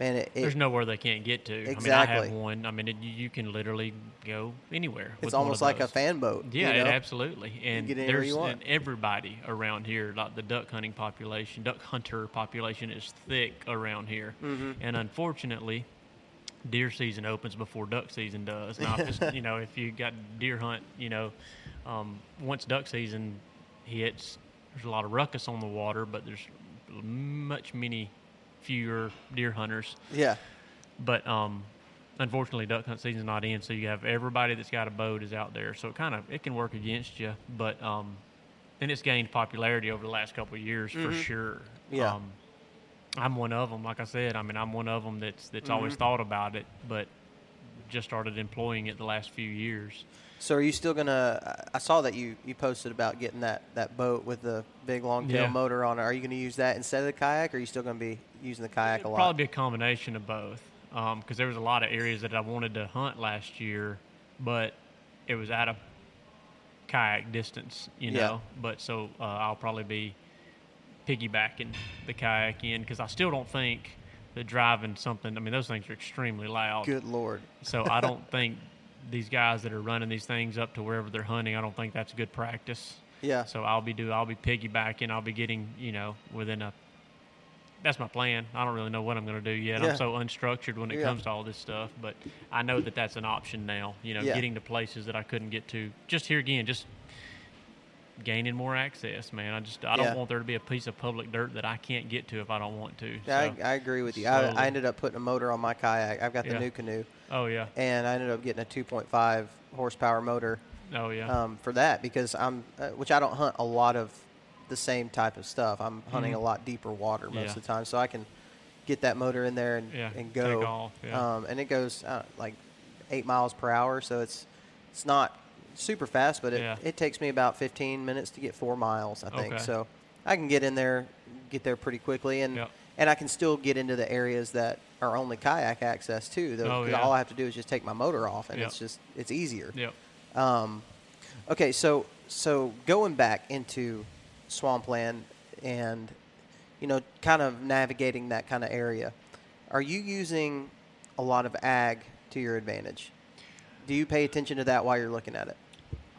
man, it, it there's nowhere they can't get to. I mean, I have one. I mean, it, you- you can literally go anywhere. it's almost like a fan boat. you Yeah, it know? absolutely. And there's you and everybody around here, like the duck hunting population, duck hunter population is thick around here. Mm-hmm. And unfortunately, deer season opens before duck season does. Now, if it's, you know, if you got deer hunt, you know, um, once duck season hits, there's a lot of ruckus on the water, but there's much many fewer deer hunters. Yeah, But um, unfortunately, duck hunt season's not in, so you have everybody that's got a boat is out there. So it kind of it can work against you, but um, then it's gained popularity over the last couple of years for sure. Mm-hmm. Yeah. Um, I'm one of them. Like I said, I mean, I'm one of them that's that's Mm-hmm. always thought about it, but just started employing it the last few years. So are you still gonna? I I saw that you you posted about getting that that boat with the big long tail Yeah. motor on it. Are you gonna use that instead of the kayak, or are you still gonna be using the kayak a lot? probably be a combination of both. Because there was a lot of areas that I wanted to hunt last year, but it was out of kayak distance, you Yeah. know. But so uh, I'll probably be piggybacking the kayak in because I still don't think that driving something. I mean, those things are extremely loud. Good lord. So I don't think these guys that are running these things up to wherever they're hunting. I don't think that's good practice. Yeah. So I'll be do I'll be piggybacking. I'll be getting you know within a. That's my plan. I don't really know what I'm going to do yet. Yeah. I'm so unstructured when it Yeah. comes to all this stuff, but I know that that's an option now. You know, Yeah. getting to places that I couldn't get to. Just here again, just gaining more access, man. I just I don't want there to be a piece of public dirt that I can't get to if I don't want to. Yeah, So- I, I agree with you. I. I ended up putting a motor on my kayak. I've got the new canoe, oh yeah. and I ended up getting a 2.5 horsepower motor Oh yeah. um, for that because I'm, uh, which I don't hunt a lot of the same type of stuff. I'm hunting a lot deeper water most Mm-hmm. Yeah. of the time, so I can get that motor in there and, Yeah, and go. off, yeah. Um, and it goes uh, like eight miles per hour, so it's it's not super fast, but it, Yeah. it takes me about 15 minutes to get four miles, I think. Okay. So I can get in there, get there pretty quickly, and Yep. and I can still get into the areas that are only kayak access too. Though, Oh, all I have to do is just take my motor off, and Yep. it's just it's easier. yep. Um, okay, so so going back into swampland and you know kind of navigating that kind of area, are you using a lot of ag to your advantage? Do you pay attention to that while you're looking at it?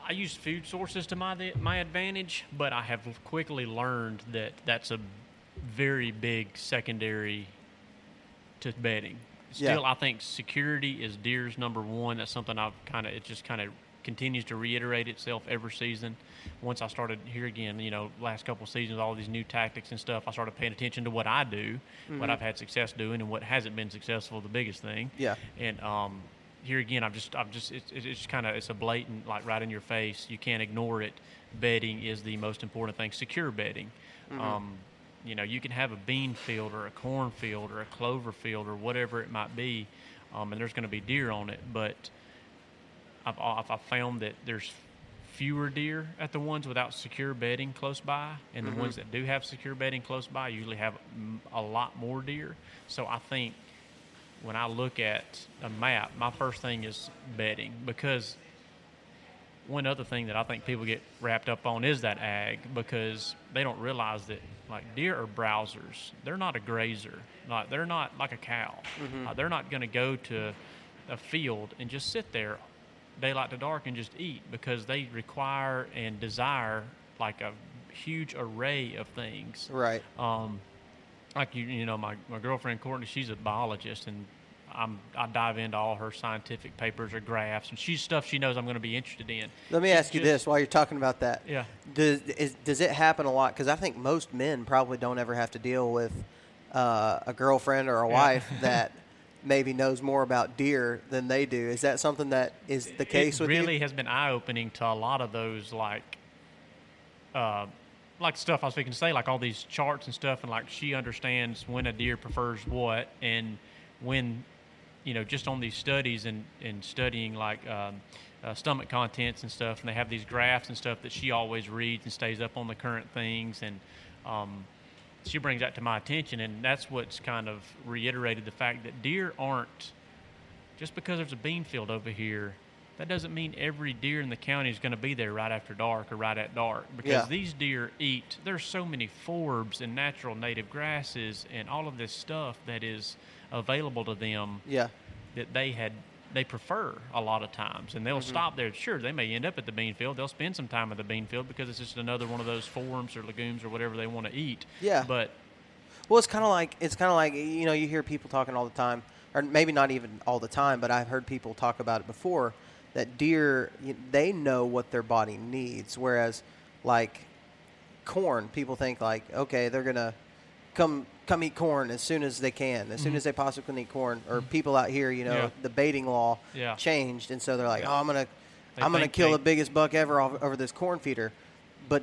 I use food sources to my my advantage, but I have quickly learned that that's a very big secondary to bedding. Yeah. Still, I think security is deer's number one. That's something I've kind of it just kind of continues to reiterate itself every season. Once I started here again, you know, last couple of seasons, all these new tactics and stuff, I started paying attention to what I do, Mm-hmm. what I've had success doing, and what hasn't been successful. The biggest thing. Yeah. And um, here again, I'm just, I'm just, it's, it's just kind of, it's a blatant, like right in your face. You can't ignore it. Bedding is the most important thing. Secure bedding. Um, you know, you can have a bean field or a corn field or a clover field or whatever it might be, um, and there's going to be deer on it. But I've, I've found that there's fewer deer at the ones without secure bedding close by, and the ones that do have secure bedding close by usually have a lot more deer. So I think when I look at a map, my first thing is bedding because one other thing that I think people get wrapped up on is that ag because they don't realize that like deer are browsers. They're not a grazer. Like they're not like a cow. Uh, they're not going to go to a field and just sit there daylight to dark and just eat because they require and desire like a huge array of things Right. um, like you, you know, my, my girlfriend Courtney, she's a biologist, and I'm I dive into all her scientific papers or graphs, and she's stuff she knows I'm going to be interested in. Let me ask you just- this while you're talking about that. Yeah. Does is, does it happen a lot? Because I think most men probably don't ever have to deal with uh, a girlfriend or a Yeah. wife that maybe knows more about deer than they do. Is that something that is the case with it with really you? has been eye opening to a lot of those like, uh, like stuff I was speaking to say, like all these charts and stuff, and like she understands when a deer prefers what, and when, you know, just on these studies and and studying like. Um, uh, stomach contents and stuff, and they have these graphs and stuff that she always reads and stays up on the current things, and um, she brings that to my attention, and that's what's kind of reiterated the fact that deer aren't just because there's a bean field over here, that doesn't mean every deer in the county is going to be there right after dark or right at dark. Because Yeah. these deer eat, there's so many forbs and natural native grasses and all of this stuff that is available to them Yeah. that they had they prefer a lot of times and they'll Mm-hmm. stop there sure they may end up at the bean field they'll spend some time at the bean field because it's just another one of those forbs or legumes or whatever they want to eat Yeah. but Well, it's kind of like it's kind of like you know you hear people talking all the time, or maybe not even all the time, but I've heard people talk about it before that deer they know what their body needs, whereas like corn, people think like okay they're gonna come come eat corn as soon as they can, as soon as they possibly can eat corn, or people out here you know Mm-hmm. Yeah. the baiting law Yeah. changed, and so they're like oh I'm gonna They I'm gonna kill they- the biggest buck ever off, over this corn feeder, but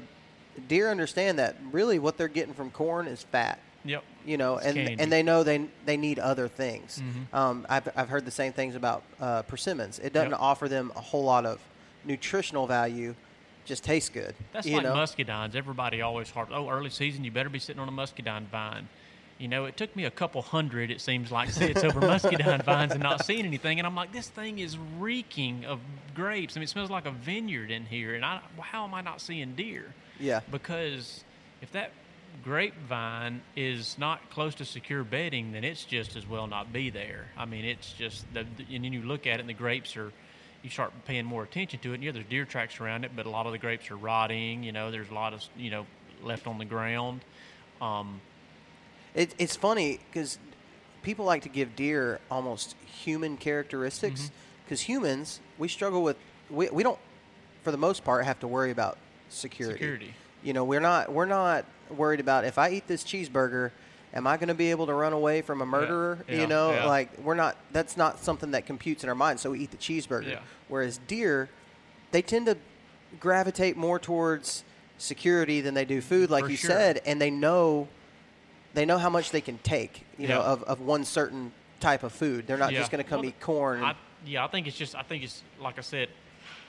deer understand that really what they're getting from corn is fat yep you know, It's and candy. and they know they they need other things. Mhm. Um, I've I've heard the same things about uh, persimmons. It doesn't Yep. offer them a whole lot of nutritional value, just tastes good. That's like know? muscadines. Everybody always harps, oh, early season, you better be sitting on a muscadine vine. You know, it took me a couple hundred, it seems like, sits over muscadine vines and not seeing anything. And I'm like, this thing is reeking of grapes. I mean, it smells like a vineyard in here. And I, how am I not seeing deer? Yeah. Because if that grapevine is not close to secure bedding, then it's just as well not be there. I mean, it's just, the, and then you look at it and the grapes are, you start paying more attention to it. And yeah, there's deer tracks around it, but a lot of the grapes are rotting. You know, there's a lot of, you know, left on the ground. Um, It, it's funny because people like to give deer almost human characteristics Mm-hmm. because humans we struggle with we, we don't for the most part have to worry about security. Security. You know, we're not we're not worried about if I eat this cheeseburger, am I going to be able to run away from a murderer? yeah, you know, yeah. like we're not. That's not something that computes in our mind. So we eat the cheeseburger. Yeah. Whereas deer, they tend to gravitate more towards security than they do food, like For you sure. said, and they know they know how much they can take. You know, of, of one certain type of food. They're not Yeah. just going to come Well, eat corn. I, yeah, I think it's just. I think it's like I said.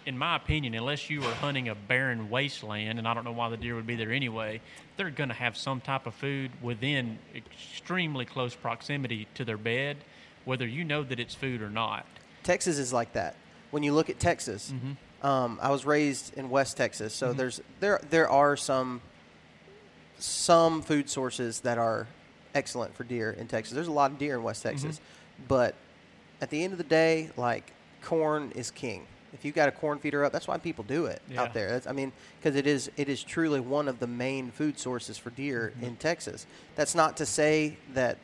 In my opinion, unless you are hunting a barren wasteland, and I don't know why the deer would be there anyway, they're going to have some type of food within extremely close proximity to their bed, whether you know that it's food or not. Texas is like that. When you look at Texas, Mm-hmm. um, I was raised in West Texas, so there's there there are some some food sources that are excellent for deer in Texas. There's a lot of deer in West Texas, Mm-hmm. but at the end of the day, like corn is king. If you've got a corn feeder up, that's why people do it Yeah. out there. That's, I mean, because it is it is truly one of the main food sources for deer Mm-hmm. in Texas. That's not to say that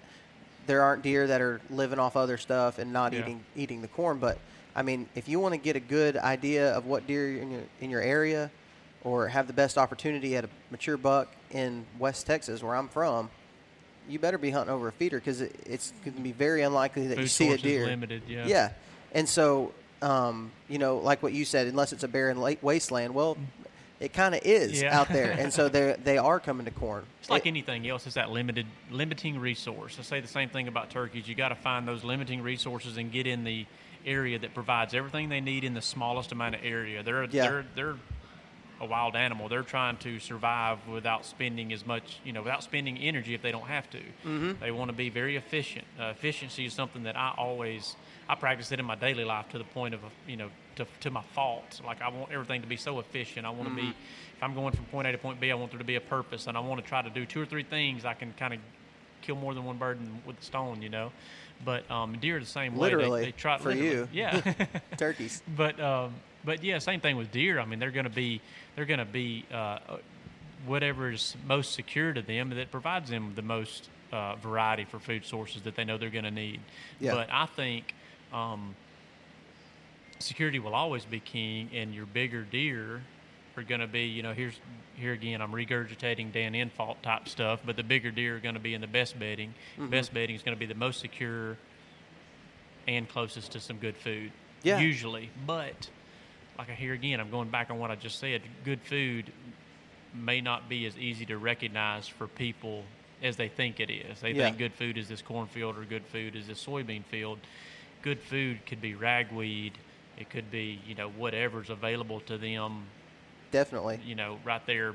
there aren't deer that are living off other stuff and not Yeah. eating eating the corn, but I mean, if you want to get a good idea of what deer in your in your area, or have the best opportunity at a mature buck in West Texas, where I'm from, you better be hunting over a feeder because it, it's going to be very unlikely that Food you see a deer. limited, yeah. Yeah, and so um, you know, like what you said, unless it's a barren lake wasteland, well, it kind of is Yeah. out there, and so they they are coming to corn. It's like It- anything else. It's that limited, limiting resource. I say the same thing about turkeys. You got to find those limiting resources and get in the area that provides everything they need in the smallest amount of area. They're Yeah. they're they're a wild animal. They're trying to survive without spending as much, you know, without spending energy if they don't have to. Mm-hmm. They want to be very efficient. Uh, efficiency is something that I always I practice it in my daily life to the point of, you know, to, to my fault. Like I want everything to be so efficient. I want to be, if I'm going from point A to point B, I want there to be a purpose, and I want to try to do two or three things. I can kind of kill more than one bird with a stone, you know. But um, deer are the same way. They- Literally, they, try for literally, you. yeah. turkeys. but um, but yeah, same thing with deer. I mean, they're going to be they're going to be uh, whatever is most secure to them that provides them the most uh, variety for food sources that they know they're going to need. Yeah. But I think um, security will always be king, and your bigger deer are going to be, you know, here's here again, I'm regurgitating Dan Infalt type stuff, but the bigger deer are going to be in the best bedding. Mm-hmm. Best bedding is going to be the most secure and closest to some good food. Yeah. Usually, but like I hear again, I'm going back on what I just said. Good food may not be as easy to recognize for people as they think it is. They Yeah. think good food is this cornfield or good food is this soybean field. Good food could be ragweed. It could be you know whatever's available to them. Definitely. You know right there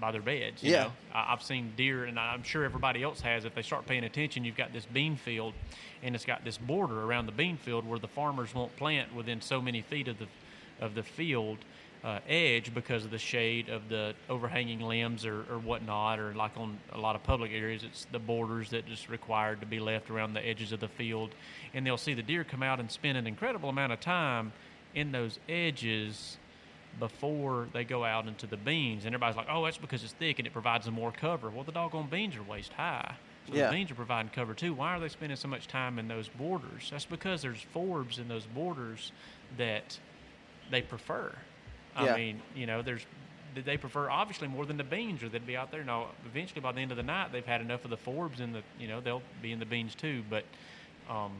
by their beds. You Yeah. know? I, I've seen deer, and I'm sure everybody else has. If they start paying attention, you've got this bean field, and it's got this border around the bean field where the farmers won't plant within so many feet of the of the field uh, edge because of the shade of the overhanging limbs or, or whatnot, or like on a lot of public areas, it's the borders that just required to be left around the edges of the field, and they'll see the deer come out and spend an incredible amount of time in those edges before they go out into the beans. And everybody's like, oh, that's because it's thick and it provides them more cover. Well, the doggone beans are waist high. So Yeah. the beans are providing cover too. Why are they spending so much time in those borders? That's because there's forbs in those borders that they prefer. I Yeah. mean, you know, there's they prefer obviously more than the beans or they'd be out there. Now, eventually by the end of the night, they've had enough of the forbs, and the, you know, they'll be in the beans too. But, um,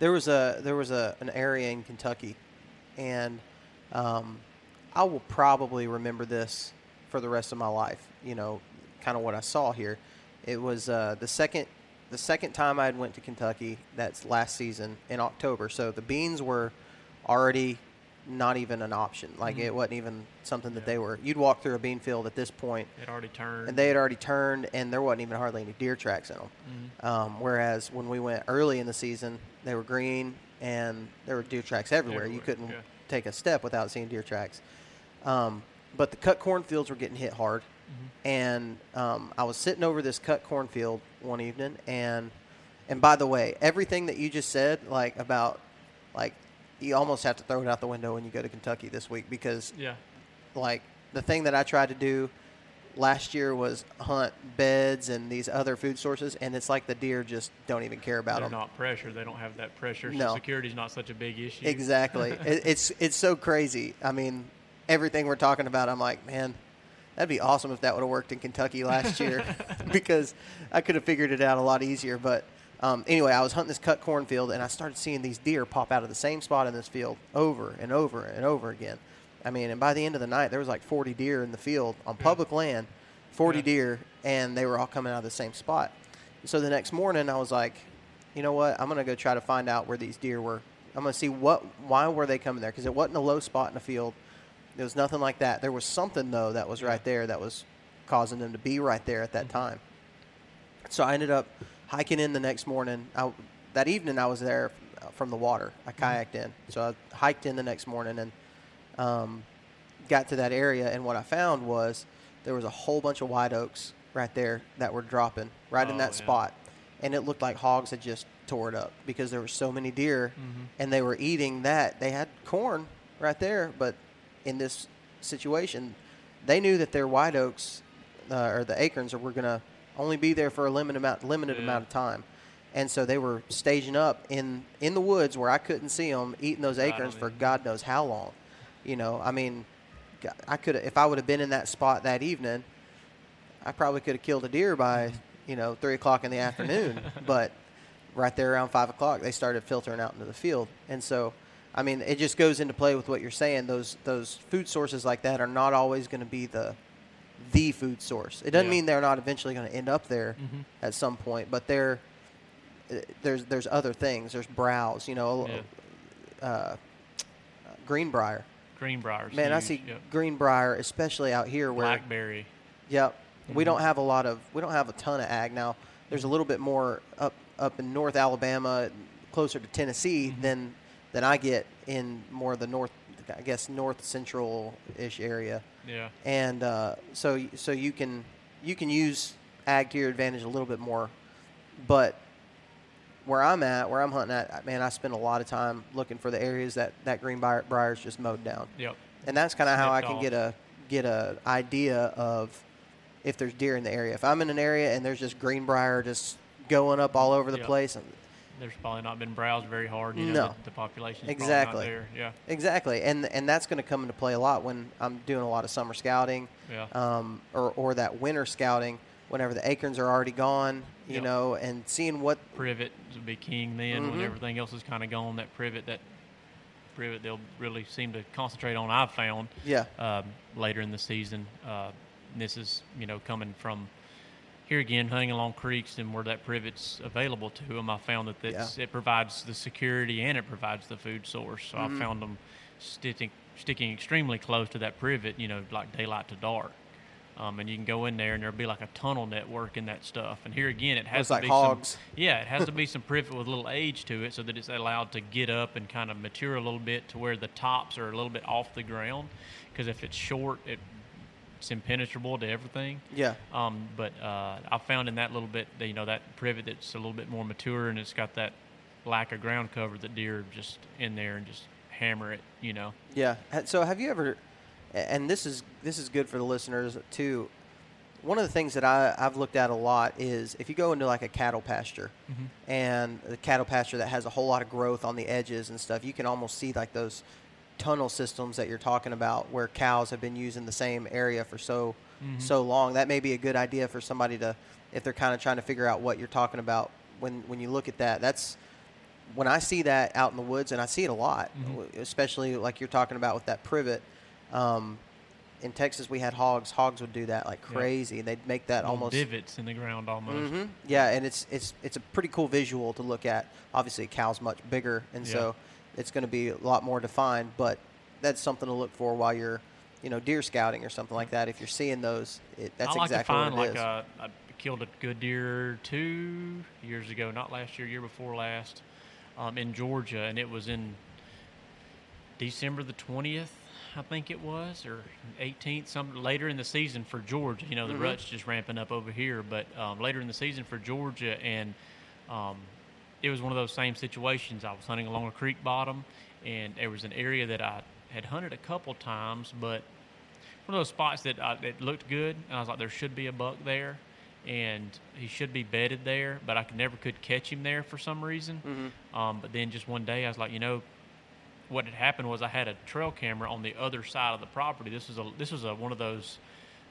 There was a there was a an area in Kentucky, and um, I will probably remember this for the rest of my life. You know, kind of what I saw here. It was uh, the second the second time I had went to Kentucky. That's last season in October. So the beans were already not even an option. Like it wasn't even something that Yeah. they were. You'd walk through a bean field at this point, it already turned. and they had already turned, and there wasn't even hardly any deer tracks in them. Um, whereas when we went early in the season, they were green, and there were deer tracks everywhere. You couldn't yeah. take a step without seeing deer tracks. Um, but the cut cornfields were getting hit hard, and um, I was sitting over this cut cornfield one evening, and and by the way, everything that you just said, like about like you almost have to throw it out the window when you go to Kentucky this week because yeah. like the thing that I tried to do last year was hunt beds and these other food sources, and it's like the deer just don't even care about They're them. not pressure. They don't have that pressure. No. So security's not such a big issue. Exactly. it, it's it's so crazy. I mean, everything we're talking about, I'm like, man, that'd be awesome if that would have worked in Kentucky last year, because I could have figured it out a lot easier. But um, anyway, I was hunting this cut cornfield, and I started seeing these deer pop out of the same spot in this field over and over and over again. I mean, and by the end of the night, there was like 40 deer in the field on public land, 40 Yeah. deer, and they were all coming out of the same spot. So the next morning, I was like, you know what? I'm gonna go try to find out where these deer were. I'm gonna see what, why were they coming there? Because it wasn't a low spot in the field. There was nothing like that. There was something though that was right there that was causing them to be right there at that time. So I ended up hiking in the next morning. I, that evening, I was there uh, from the water. I kayaked in, so I hiked in the next morning and um, got to that area. And what I found was there was a whole bunch of white oaks right there that were dropping right in Oh, that yeah. spot, and it looked like hogs had just tore it up because there were so many deer, and they were eating that. They had corn right there, but in this situation, they knew that their white oaks uh, or the acorns were going to only be there for a limited amount limited Yeah. amount of time, and so they were staging up in in the woods where I couldn't see them, eating those acorns for God knows how long. You know, I mean, I could if I would have been in that spot that evening, I probably could have killed a deer by you know three o'clock in the afternoon. but right there around five o'clock, they started filtering out into the field, and so. I mean, it just goes into play with what you're saying. Those those food sources like that are not always going to be the the food source. It doesn't Yeah. mean they're not eventually going to end up there Mhm. at some point, but they're uh, there's there's other things. There's browse, you know, Yeah. uh, greenbrier. Greenbriers. Man, I see yep. greenbrier, especially out here where blackberry. Yep. We Mhm. don't have a lot of we don't have a ton of ag now. There's a little bit more up up in North Alabama, closer to Tennessee Mhm. than than I get in more of the north I guess north central ish area. Yeah. And uh, so so you can you can use ag to your advantage a little bit more. But where I'm at, where I'm hunting at, man, I spend a lot of time looking for the areas that that greenbrier briar's just mowed down Yep. and that's kind of how I can off. get a get a idea of if there's deer in the area. If I'm in an area and there's just greenbrier just going up all over the Yep. place, and- There's probably not been browsed very hard. You know, No. the, the population Exactly. Not there. Yeah. exactly, and and that's going to come into play a lot when I'm doing a lot of summer scouting, Yeah. um, or or that winter scouting. Whenever the acorns are already gone, you Yep. know, and seeing what privet would be king then when Mhm. everything else is kind of gone. That privet, that privet, they'll really seem to concentrate on. I've found yeah um, later in the season. Uh, this is you know coming from here again, hunting along creeks and where that privet's available to them. I found that that's, it provides the security and it provides the food source. So Mhm. I found them sticking sticking extremely close to that privet. You know, like daylight to dark. Um, and you can go in there, and there'll be like a tunnel network in that stuff. And here again, it has It's to like be hogs. some yeah, it has to be some privet with a little age to it, so that it's allowed to get up and kind of mature a little bit to where the tops are a little bit off the ground. Because if it's short, it, it's impenetrable to everything. yeah Um, but uh, I found in that little bit, that, you know, that privet that's a little bit more mature and it's got that lack of ground cover that deer just in there and just hammer it. You know. Yeah. So have you ever, and this is this is good for the listeners too. One of the things that I, I've looked at a lot is if you go into like a cattle pasture, and the cattle pasture that has a whole lot of growth on the edges and stuff, you can almost see like those tunnel systems that you're talking about, where cows have been using the same area for so so long. That may be a good idea for somebody to, if they're kind of trying to figure out what you're talking about. When when you look at that, that's when I see that out in the woods, and I see it a lot, w- especially like you're talking about with that privet. Um, in Texas, we had hogs. Hogs would do that like Yeah. and They'd make that Little almost divots in the ground almost. hmm Yeah, and it's it's it's a pretty cool visual to look at. Obviously, a cow's much bigger, and Yeah. so it's going to be a lot more defined. But that's something to look for while you're, you know, deer scouting or something like that. If you're seeing those, it, that's I like exactly to find what it like is. a, I killed a good deer two years ago, not last year, year before last, um, in Georgia, and it was in December the twentieth, I think it was, or eighteenth, some later in the season for Georgia. You know, the Mhm. rut's just ramping up over here, but um, later in the season for Georgia, and um, it was one of those same situations. I was hunting along a creek bottom, and there was an area that I had hunted a couple times, but one of those spots that I, that looked good, and I was like, there should be a buck there, and he should be bedded there, but I could never could catch him there for some reason. Mhm. Um, but then just one day, I was like, you know, what had happened was I had a trail camera on the other side of the property. This was a this was a one of those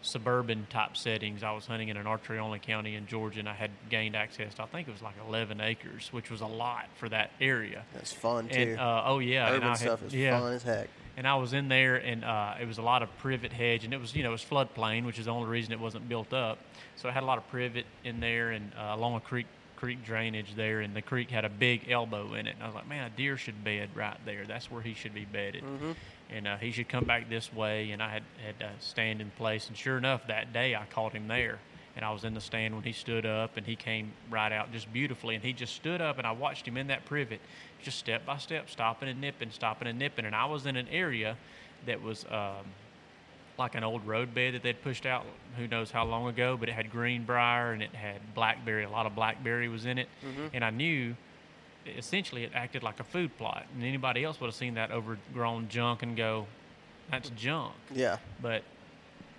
suburban type settings. I was hunting in an archery only county in Georgia, and I had gained access to I think it was like 11 acres, which was a lot for that area. That's fun too. And uh, oh yeah, Urban had- stuff is yeah, fun as heck. and I was in there, and uh, it was a lot of privet hedge, and it was you know it was floodplain, which is the only reason it wasn't built up. So I had a lot of privet in there, and uh, along a creek creek drainage there, and the creek had a big elbow in it. And I was like, man, a deer should bed right there. That's where he should be bedded, Mhm. and uh, he should come back this way. And I had had uh, stand in place, and sure enough, that day I caught him there. And I was in the stand when he stood up, and he came right out just beautifully. And he just stood up, and I watched him in that privet, just step by step, stopping and nipping, stopping and nipping. And I was in an area that was um, like an old roadbed that they'd pushed out who knows how long ago, but it had greenbrier and it had blackberry. A lot of blackberry was in it, Mhm. and I knew essentially it acted like a food plot. And anybody else would have seen that overgrown junk and go, "That's junk." Yeah. But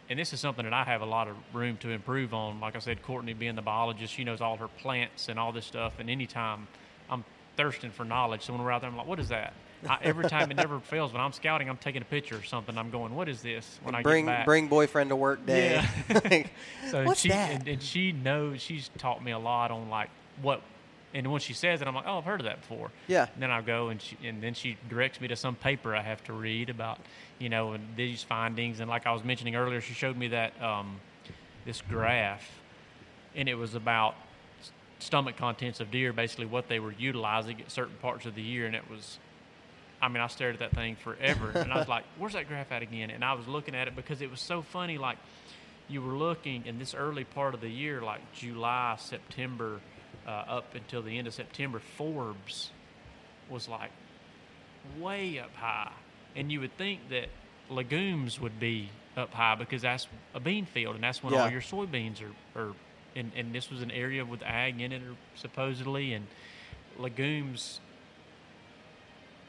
and this is something that I have a lot of room to improve on. Like I said, Courtney being the biologist, she knows all her plants and all this stuff. And anytime I'm thirsting for knowledge, so when we're out there, I'm like, what is that? I, every time it never fails. When I'm scouting, I'm taking a picture or something. I'm going, what is this? When I bring get back, bring boyfriend to work day. Yeah. so What's she that? And, and she knows. She's taught me a lot on like what. And when she says it, I'm like, oh, I've heard of that before. Yeah. And then I go and she, and then she directs me to some paper I have to read about, you know, and these findings. And like I was mentioning earlier, she showed me that um, this graph, and it was about stomach contents of deer, basically what they were utilizing at certain parts of the year, and it was I mean, I stared at that thing forever, and I was like, "Where's that graph at again?" And I was looking at it because it was so funny. Like, you were looking in this early part of the year, like July, September, uh, up until the end of September. forbs was like way up high, and you would think that legumes would be up high because that's a bean field, and that's when Yeah. all your soybeans are. are and, and this was an area with ag in it, supposedly, and legumes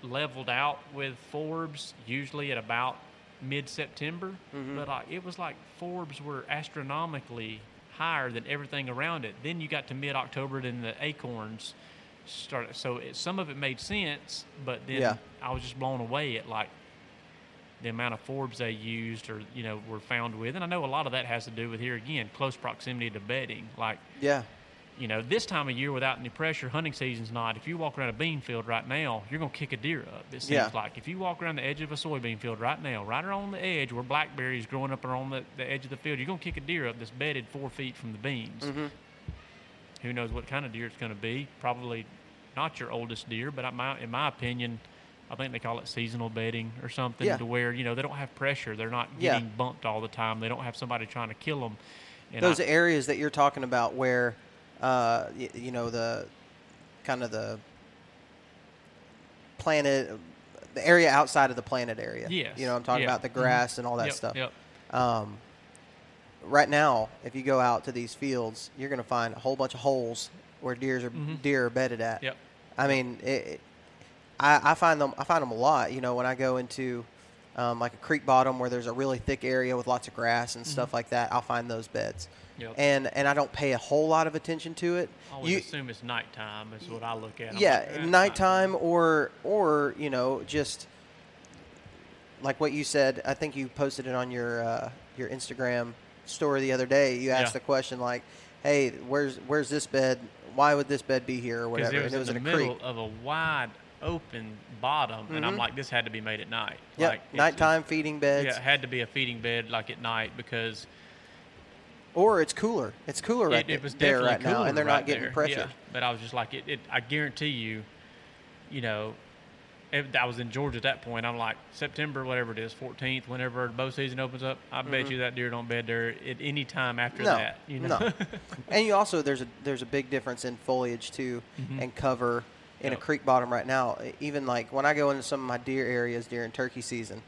leveled out with forbs usually at about mid September, mm-hmm. but like it was like forbs were astronomically higher than everything around it. Then you got to mid October, then the acorns started. So it, some of it made sense, but then Yeah. I was just blown away at like the amount of forbs they used or you know were found with, and I know a lot of that has to do with here again close proximity to bedding, like Yeah. You know, this time of year without any pressure, hunting season's not. If you walk around a bean field right now, you're going to kick a deer up. It seems Yeah. like. If you walk around the edge of a soybean field right now, right around the edge where blackberries growing up around the, the edge of the field, you're going to kick a deer up that's bedded four feet from the beans. Mm-hmm. Who knows what kind of deer it's going to be? Probably not your oldest deer, but I, my, in my opinion, I think they call it seasonal bedding or something Yeah. to where, you know, they don't have pressure. They're not Yeah. getting bumped all the time. They don't have somebody trying to kill them. And Those I- areas that you're talking about where, uh, y- you know, the kind of the planet, the area outside of the planet area. Yes. You know, I'm talking about the Mhm. grass and all that Yep, stuff. Yep. Um, right now, if you go out to these fields, you're going to find a whole bunch of holes where deers are Mhm. deer are bedded at. Yep. I mean, it, it, I, I find them. I find them a lot. You know, when I go into um, like a creek bottom where there's a really thick area with lots of grass and stuff like that, I'll find those beds. Yep. And and I don't pay a whole lot of attention to it. I always You- assume it's nighttime. Is what I look at. I'm yeah, like, eh, nighttime or or you know just like what you said. I think you posted it on your uh, your Instagram story the other day. You asked Yeah. the question like, "Hey, where's where's this bed? Why would this bed be here or whatever?" it was, and it was in in, the a middle creek. of a wide open bottom, and I'm Mhm. like, this had to be made at night. Yep, Like, nighttime feeding beds, Yeah, it had to be a feeding bed like at night because or it's cooler. It's cooler right it, it was there right now, and they're right not getting there. pressure. Yeah, but I was just like, it, it, I guarantee you, you know, if I was in Georgia at that point. I'm like September, whatever it is, 14th, whenever bow season opens up. I bet you that deer don't bed there at any time after Mm-hmm. No, that. You know, no. and you also there's a there's a big difference in foliage too Mhm. and cover in a creek bottom right now. Even like when I go into some of my deer areas during turkey season,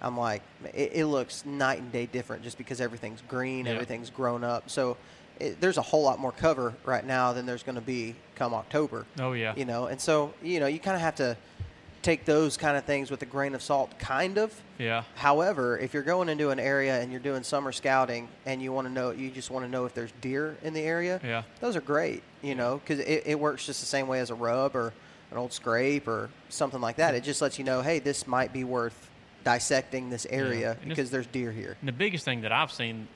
I'm like it, it looks night and day different just because everything's green, Yeah. everything's grown up. So it, there's a whole lot more cover right now than there's going to be come October. oh yeah, You know, and so you know you kind of have to take those kind of things with a grain of salt, kind of. yeah, However, if you're going into an area and you're doing summer scouting and you want to know, you just want to know if there's deer in the area. yeah. Those are great, you know, because it, it works just the same way as a rub or an old scrape or something like that. It just lets you know, hey, this might be worth dissecting this area it's- because there's deer here. And the biggest thing that I've seen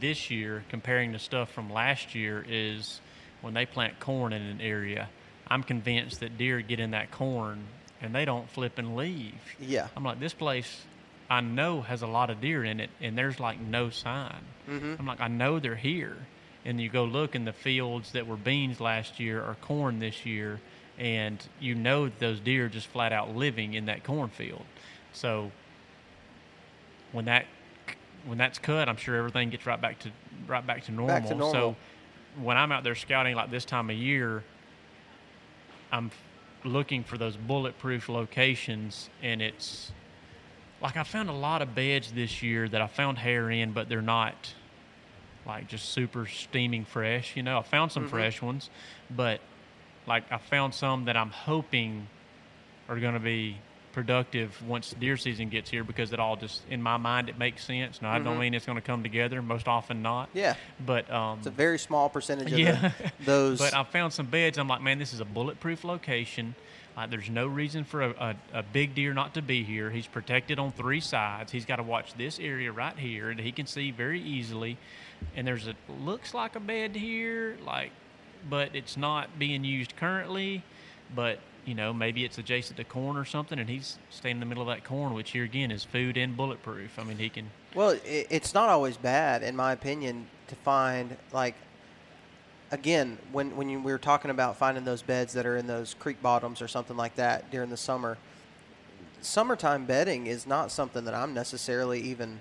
this year, comparing to stuff from last year, is when they plant corn in an area. I'm convinced that deer get in that corn and they don't flip and leave. Yeah. I'm like, this place I know has a lot of deer in it, and there's like no sign. Mhm. I'm like, I know they're here. And you go look in the fields that were beans last year or corn this year, and you know those deer are just flat out living in that cornfield. So when that when that's cut, I'm sure everything gets right back to right back to normal. Back to normal. So when I'm out there scouting like this time of year, I'm looking for those bulletproof locations, and it's like I found a lot of beds this year that I found hair in, but they're not like just super steaming fresh. You know, I found some Mhm. fresh ones, but like I found some that I'm hoping are going to be productive once deer season gets here because it all just in my mind it makes sense. Now I don't mean it's going to come together. Most often not. Mm-hmm. Yeah. But um, It's a very small percentage of yeah. the, those. but I found some beds. I'm like, man, this is a bulletproof location. Uh, there's no reason for a, a, a big deer not to be here. He's protected on three sides. He's got to watch this area right here that he can see very easily. And there's a looks like a bed here, like, but it's not being used currently. But you know, maybe it's adjacent to corn or something, and he's staying in the middle of that corn, which here again is food and bulletproof. I mean, he can. Well, it's not always bad, in my opinion, to find like. Again, when when you, we were talking about finding those beds that are in those creek bottoms or something like that during the summer, summertime bedding is not something that I'm necessarily even.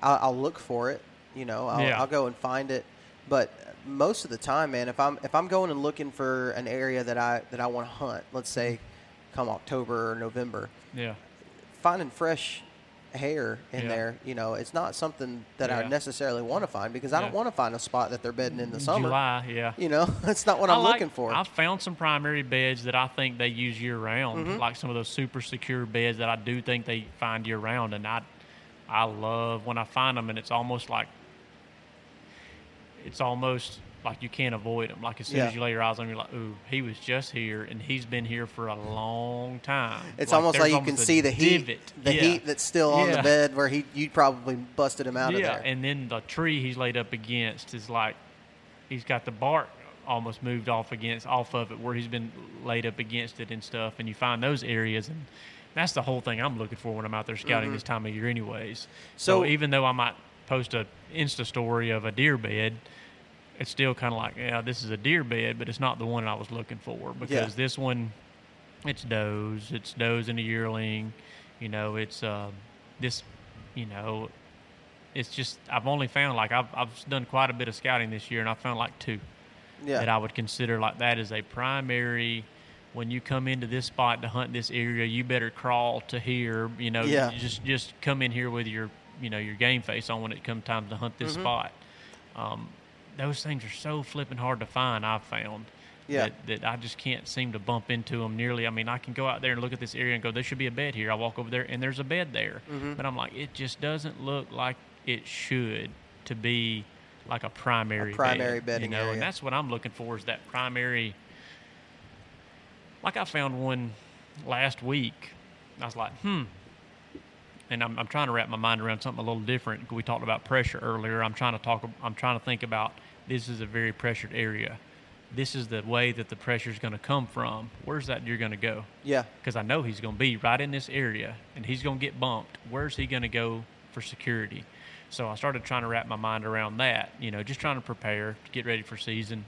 I'll, I'll look for it, you know. I'll, Yeah. I'll go and find it, but most of the time, man, if I'm if I'm going and looking for an area that I that I want to hunt, let's say, come October or November, Yeah. finding fresh hair in Yeah. there, you know, it's not something that I necessarily want to find because I don't want to find a spot that they're bedding in the summer. July, yeah. You know, that's not what I I'm like- looking for. I've found some primary beds that I think they use year round, Mm-hmm. like some of those super secure beds that I do think they find year round, and I, I love when I find them, and it's almost like, it's almost like you can't avoid them. Like as soon Yeah. as you lay your eyes on, you're like, ooh, he was just here, and he's been here for a long time. it's almost there's like you can almost see the heat, divot. the Yeah. heat that's still on the bed where he you probably busted him out yeah, of there. and then the tree he's laid up against is like he's got the bark almost moved off against off of it where he's been laid up against it and stuff, and you find those areas and. That's the whole thing I'm looking for when I'm out there scouting mm-hmm. this time of year, anyways. So, So- even though I might post a Insta story of a deer bed, it's still kind of like, yeah, this is a deer bed, but it's not the one I was looking for because this one, it's does, it's does and a yearling, you know, it's uh, this, you know, it's just I've only found like I've I've done quite a bit of scouting this year, and I found like two yeah. that I would consider like that as a primary. When you come into this spot to hunt this area, you better crawl to here. You know, Yeah. just just come in here with your you know your game face on when it comes time to hunt this Mm-hmm. spot. Um, those things are so flipping hard to find. I've found. Yeah. That, that I just can't seem to bump into them nearly. I mean, I can go out there and look at this area and go, there should be a bed here. I walk over there and there's a bed there. Mm-hmm. But I'm like, it just doesn't look like it should to be like a primary A primary bed, bedding you know, area. and that's what I'm looking for is that primary. Like I found one last week. I was like, hmm. And I'm, I'm trying to wrap my mind around something a little different. We talked about pressure earlier. I'm trying to talk. I'm trying to think about this is a very pressured area. This is the way that the pressure is going to come from. Where's that you're going to go? yeah. because I know he's going to be right in this area and he's going to get bumped. Where's he going to go for security? So I started trying to wrap my mind around that, you know, just trying to prepare to get ready for season.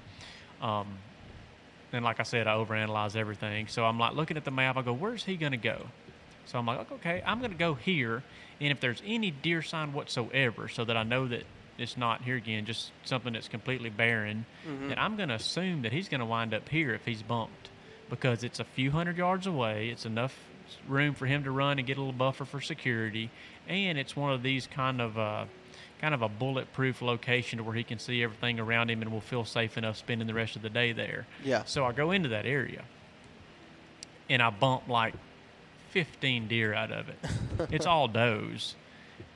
Um, and like I said, I overanalyze everything. So I'm like looking at the map. I go, where's he going to go? So I'm like, okay, I'm going to go here. And if there's any deer sign whatsoever, so that I know that it's not here again, just something that's completely barren, then I'm going to assume that he's going to wind up here if he's bumped because it's a few hundred yards away. It's enough room for him to run and get a little buffer for security, and it's one of these kind of uh, kind of a bulletproof location to where he can see everything around him and will feel safe enough spending the rest of the day there. Yeah. So I go into that area, and I bump like 15 deer out of it. it's all does.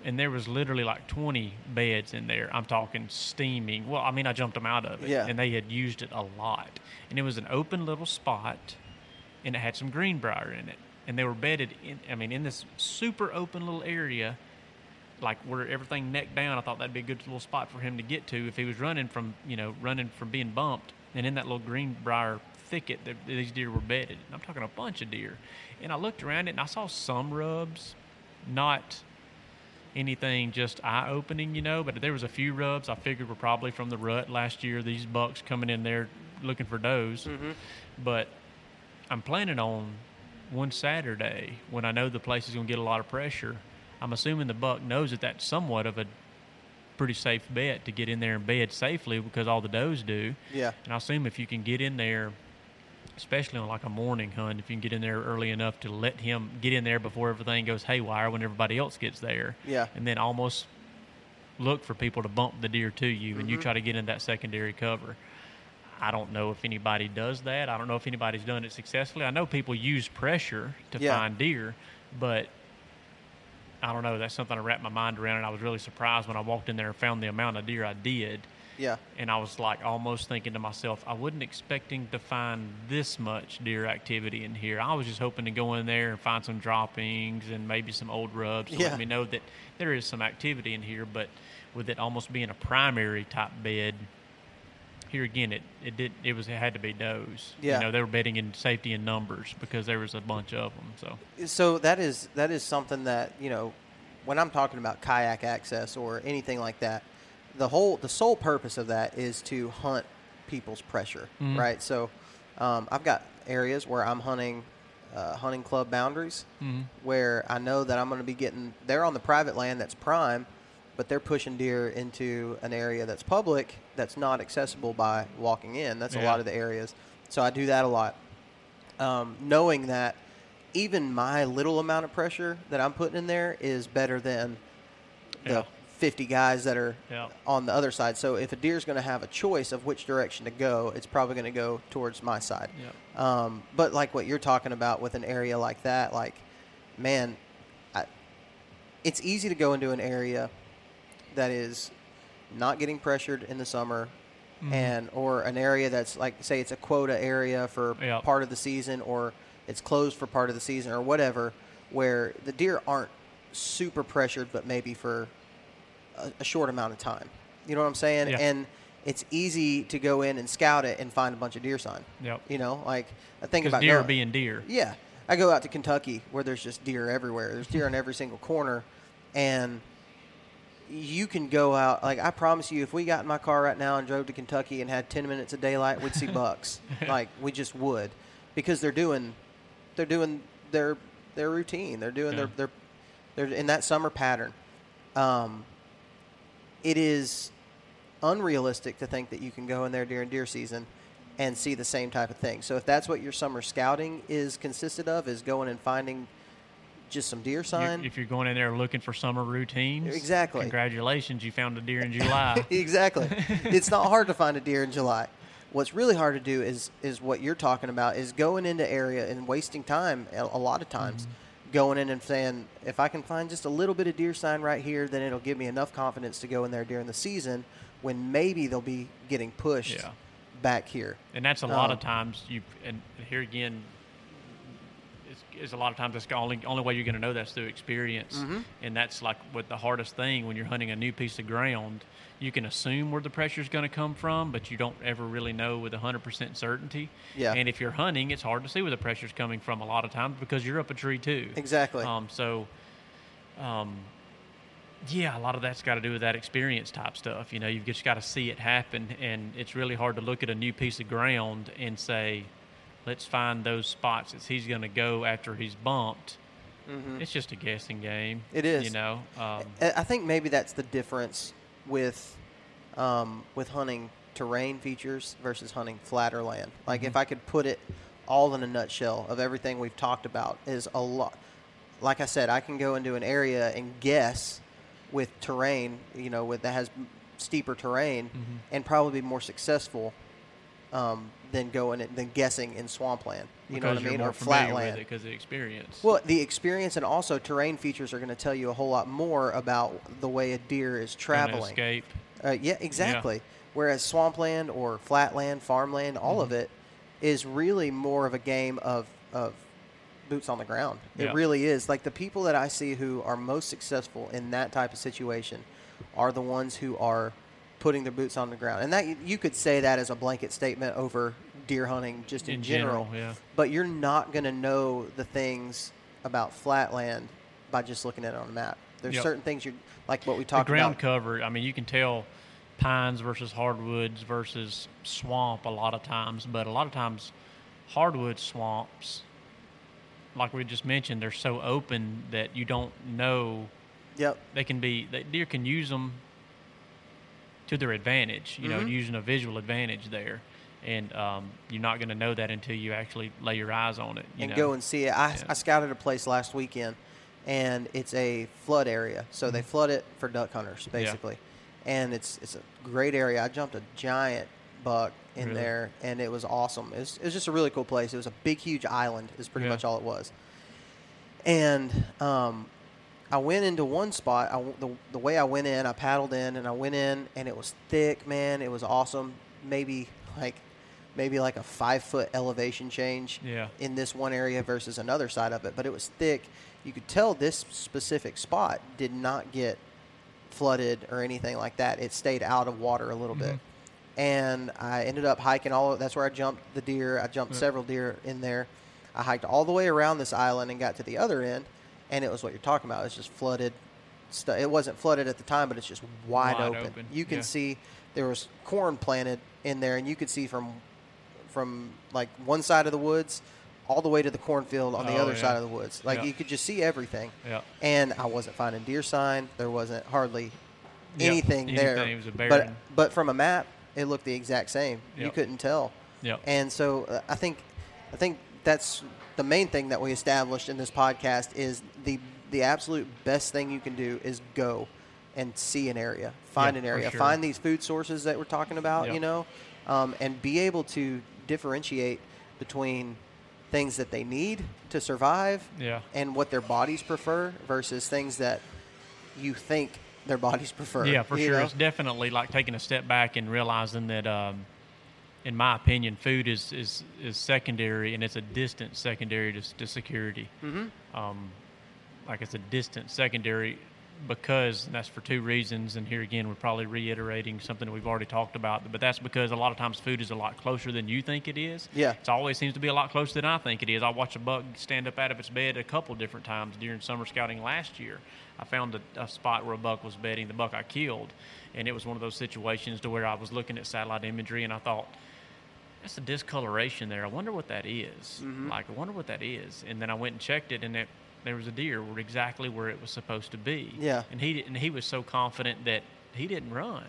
And there was literally like 20 beds in there. I'm talking steaming. Well, I mean, I jumped them out of it. Yeah. And they had used it a lot. And it was an open little spot, and it had some greenbrier in it. And they were bedded in, I mean, in this super open little area, like where everything neck down. I thought that'd be a good little spot for him to get to if he was running from, you know, running from being bumped. And in that little greenbrier thicket, that these deer were bedded. And I'm talking a bunch of deer. And I looked around it and I saw some rubs, not anything just eye opening, you know, but there was a few rubs I figured were probably from the rut last year. These bucks coming in there looking for does. Mm-hmm. But I'm planning on one Saturday when I know the place is going to get a lot of pressure. I'm assuming the buck knows that that's somewhat of a pretty safe bet to get in there and bed safely because all the does do. Yeah. And I assume if you can get in there, especially on like a morning hunt, if you can get in there early enough to let him get in there before everything goes haywire when everybody else gets there. Yeah. And then almost look for people to bump the deer to you and you Mm-hmm. try to get in that secondary cover. I don't know if anybody does that. I don't know if anybody's done it successfully. I know people use pressure to Yeah. find deer, but I don't know. That's something I wrapped my mind around, and I was really surprised when I walked in there and found the amount of deer I did. Yeah. And I was like almost thinking to myself, I wasn't expecting to find this much deer activity in here. I was just hoping to go in there and find some droppings and maybe some old rubs to Yeah. let me know that there is some activity in here. But with it almost being a primary type bed, here again, it, it did it was it had to be does. Yeah. You know, they were betting in safety in numbers because there was a bunch of them. So So that is that is something that you know, when I'm talking about kayak access or anything like that, the whole the sole purpose of that is to hunt people's pressure, Mhm. right? So um, I've got areas where I'm hunting uh, hunting club boundaries Mhm. where I know that I'm going to be getting they're on the private land that's prime, but they're pushing deer into an area that's public that's not accessible by walking in. That's a lot of the areas. So I do that a lot um, knowing that even my little amount of pressure that I'm putting in there is better than the Yeah. 50 guys that are Yeah. on the other side. So if a deer is going to have a choice of which direction to go, it's probably going to go towards my side. Yep. Um, but like what you're talking about with an area like that, like, man, I, it's easy to go into an area that is not getting pressured in the summer Mhm. and or an area that's like say it's a quota area for part of the season or it's closed for part of the season or whatever where the deer aren't super pressured but maybe for a, a short amount of time you know what i'm saying Yeah. and it's easy to go in and scout it and find a bunch of deer sign Yep. you know like i think about deer going- being deer. yeah. I go out to Kentucky where there's just deer everywhere. There's deer in every single corner. And you can go out. Like, I promise you, if we got in my car right now and drove to Kentucky and had 10 minutes of daylight, we'd see bucks. like, we just would. Because they're doing, they're doing their, their routine. They're doing Yeah. their, their, they're in that summer pattern. Um, it is unrealistic to think that you can go in there during deer season and see the same type of thing. So if that's what your summer scouting is consisted of, is going and finding just some deer sign. if you're going in there looking for summer routines, Exactly. Congratulations, you found a deer in July. exactly. it's not hard to find a deer in July. What's really hard to do is is what you're talking about is going into area and wasting time a, a lot of times. Mm-hmm. Going in and saying, if I can find just a little bit of deer sign right here, then it'll give me enough confidence to go in there during the season when maybe they'll be getting pushed Yeah. back here. and that's a lot Um, of times you. And here again, it's a lot of times that's the only only way you're going to know that's through experience, Mhm. and that's like what the hardest thing when you're hunting a new piece of ground. You can assume where the pressure is going to come from, but you don't ever really know with 100% certainty. Yeah. And if you're hunting, it's hard to see where the pressure's coming from a lot of times because you're up a tree too. Exactly. Um, so, um, yeah, a lot of that's got to do with that experience type stuff. You know, you've just got to see it happen, and it's really hard to look at a new piece of ground and say, "Let's find those spots that he's going to go after he's bumped." Mhm. It's just a guessing game. It is. You know. Um, I think maybe that's the difference with um, with hunting terrain features versus hunting flatter land. Like if I could put it all in a nutshell of everything we've talked about is a lot. Like I said, I can go into an area and guess with terrain, you know, with that has steeper terrain, and probably be more successful um, than going in- than guessing in swampland. You know what I mean, or flatland. because of experience. Well, the experience and also terrain features are going to tell you a whole lot more about the way a deer is traveling. escape. Uh, yeah, exactly. Whereas swampland or flatland, farmland, all Mm-hmm. of it is really more of a game of, of boots on the ground. It Yeah. really is. Like the people that I see who are most successful in that type of situation are the ones who are putting their boots on the ground. And that you could say that as a blanket statement over deer hunting just in, In general. general, yeah. But you're not going to know the things about flatland by just looking at it on a map. There's Yep. certain things you like what we the talked ground about. cover. I mean, you can tell pines versus hardwoods versus swamp a lot of times, but a lot of times hardwood swamps, like we just mentioned, they're so open that you don't know Yep. they can be. They, deer can use them to their advantage. You know, Mhm. using a visual advantage there. And um, you're not going to know that until you actually lay your eyes on it. You and know? go and see it. I, Yeah. I scouted a place last weekend, and it's a flood area. So they flood it for duck hunters, basically. And it's it's a great area. I jumped a giant buck in Really? there, and it was awesome. It was, it was just a really cool place. It was a big, huge island. Is pretty Yeah. much all it was. And um, I went into one spot. I the, the way I went in, I paddled in, and I went in, and it was thick, man. It was awesome. Maybe like maybe like a five foot elevation change Yeah. in this one area versus another side of it, but it was thick. You could tell this specific spot did not get flooded or anything like that. It stayed out of water a little bit. Mm-hmm. And I ended up hiking all that's where I jumped the deer. I jumped Yeah. several deer in there. I hiked all the way around this island and got to the other end, and it was what you're talking about. It's just flooded. Stu- it wasn't flooded at the time, but it's just wide, Wide open. open, You can yeah. see there was corn planted in there, and you could see from from like one side of the woods all the way to the cornfield on the Oh, other yeah. side of the woods. Like Yeah. you could just see everything. Yeah. And I wasn't finding deer sign. There wasn't hardly Yeah, anything there. anything. It was a but but from a map, it looked the exact same. You couldn't tell. Yep. And so uh, I think I think that's the main thing that we established in this podcast is the the absolute best thing you can do is go and see an area, find Yeah, an area, sure. find these food sources that we're talking about, Yep. you know, um, and be able to differentiate between things that they need to survive Yeah. and what their bodies prefer versus things that you think their bodies prefer. Yeah, for sure. know? It's definitely like taking a step back and realizing that, um, in my opinion, food is, is, is secondary and it's a distant secondary to, to security. Mm-hmm. Um, like it's a distant secondary because and that's for two reasons. And here again, we're probably reiterating something that we've already talked about, but that's because a lot of times food is a lot closer than you think it is. Yeah. It always seems to be a lot closer than I think it is. I watched a buck stand up out of its bed a couple different times during summer scouting last year. I found a, a spot where a buck was bedding, the buck I killed, and it was one of those situations to where I was looking at satellite imagery and I thought, that's a discoloration there. I wonder what that is. Mm-hmm. Like, I wonder what that is. And then I went and checked it, and it, there was a deer exactly where it was supposed to be. Yeah. And he and he was so confident that he didn't run.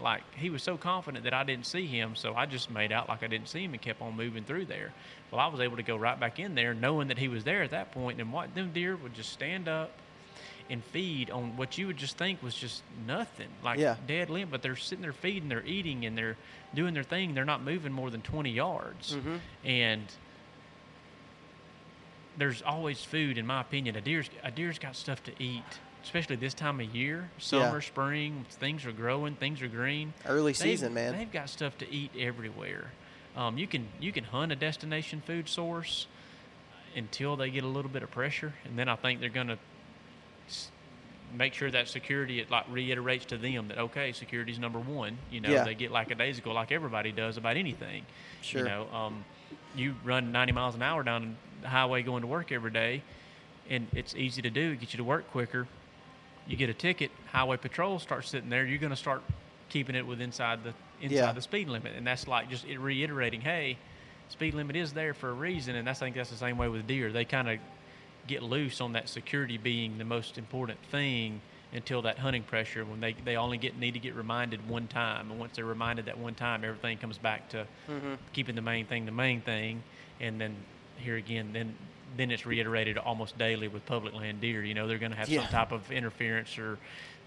Like he was so confident that I didn't see him, so I just made out like I didn't see him and kept on moving through there. Well, I was able to go right back in there, knowing that he was there at that point, and what them deer would just stand up and feed on what you would just think was just nothing, like Yeah. dead limb. But they're sitting there feeding, they're eating, and they're doing their thing. They're not moving more than 20 yards, and there's always food, in my opinion. A deer's a deer's got stuff to eat, especially this time of year, summer, spring. Things are growing, things are green. Early They've- season, man. They've got stuff to eat everywhere. Um, you can you can hunt a destination food source until they get a little bit of pressure, and then I think they're going to make sure that security it like reiterates to them that okay, security's number one. You know, Yeah. they get lackadaisical like everybody does about anything. Sure. You know, um, you run 90 miles an hour down the highway going to work every day, and it's easy to do. Get you to work quicker. You get a ticket. Highway patrol starts sitting there. You're going to start keeping it with inside the inside Yeah. the speed limit, and that's like just reiterating, hey, speed limit is there for a reason, and that's, I think that's the same way with deer. They kind of get loose on that security being the most important thing until that hunting pressure when they, they only get need to get reminded one time and once they're reminded that one time everything comes back to Mm-hmm. keeping the main thing the main thing and then here again then then it's reiterated almost daily with public land deer you know they're going to have Yeah. some type of interference or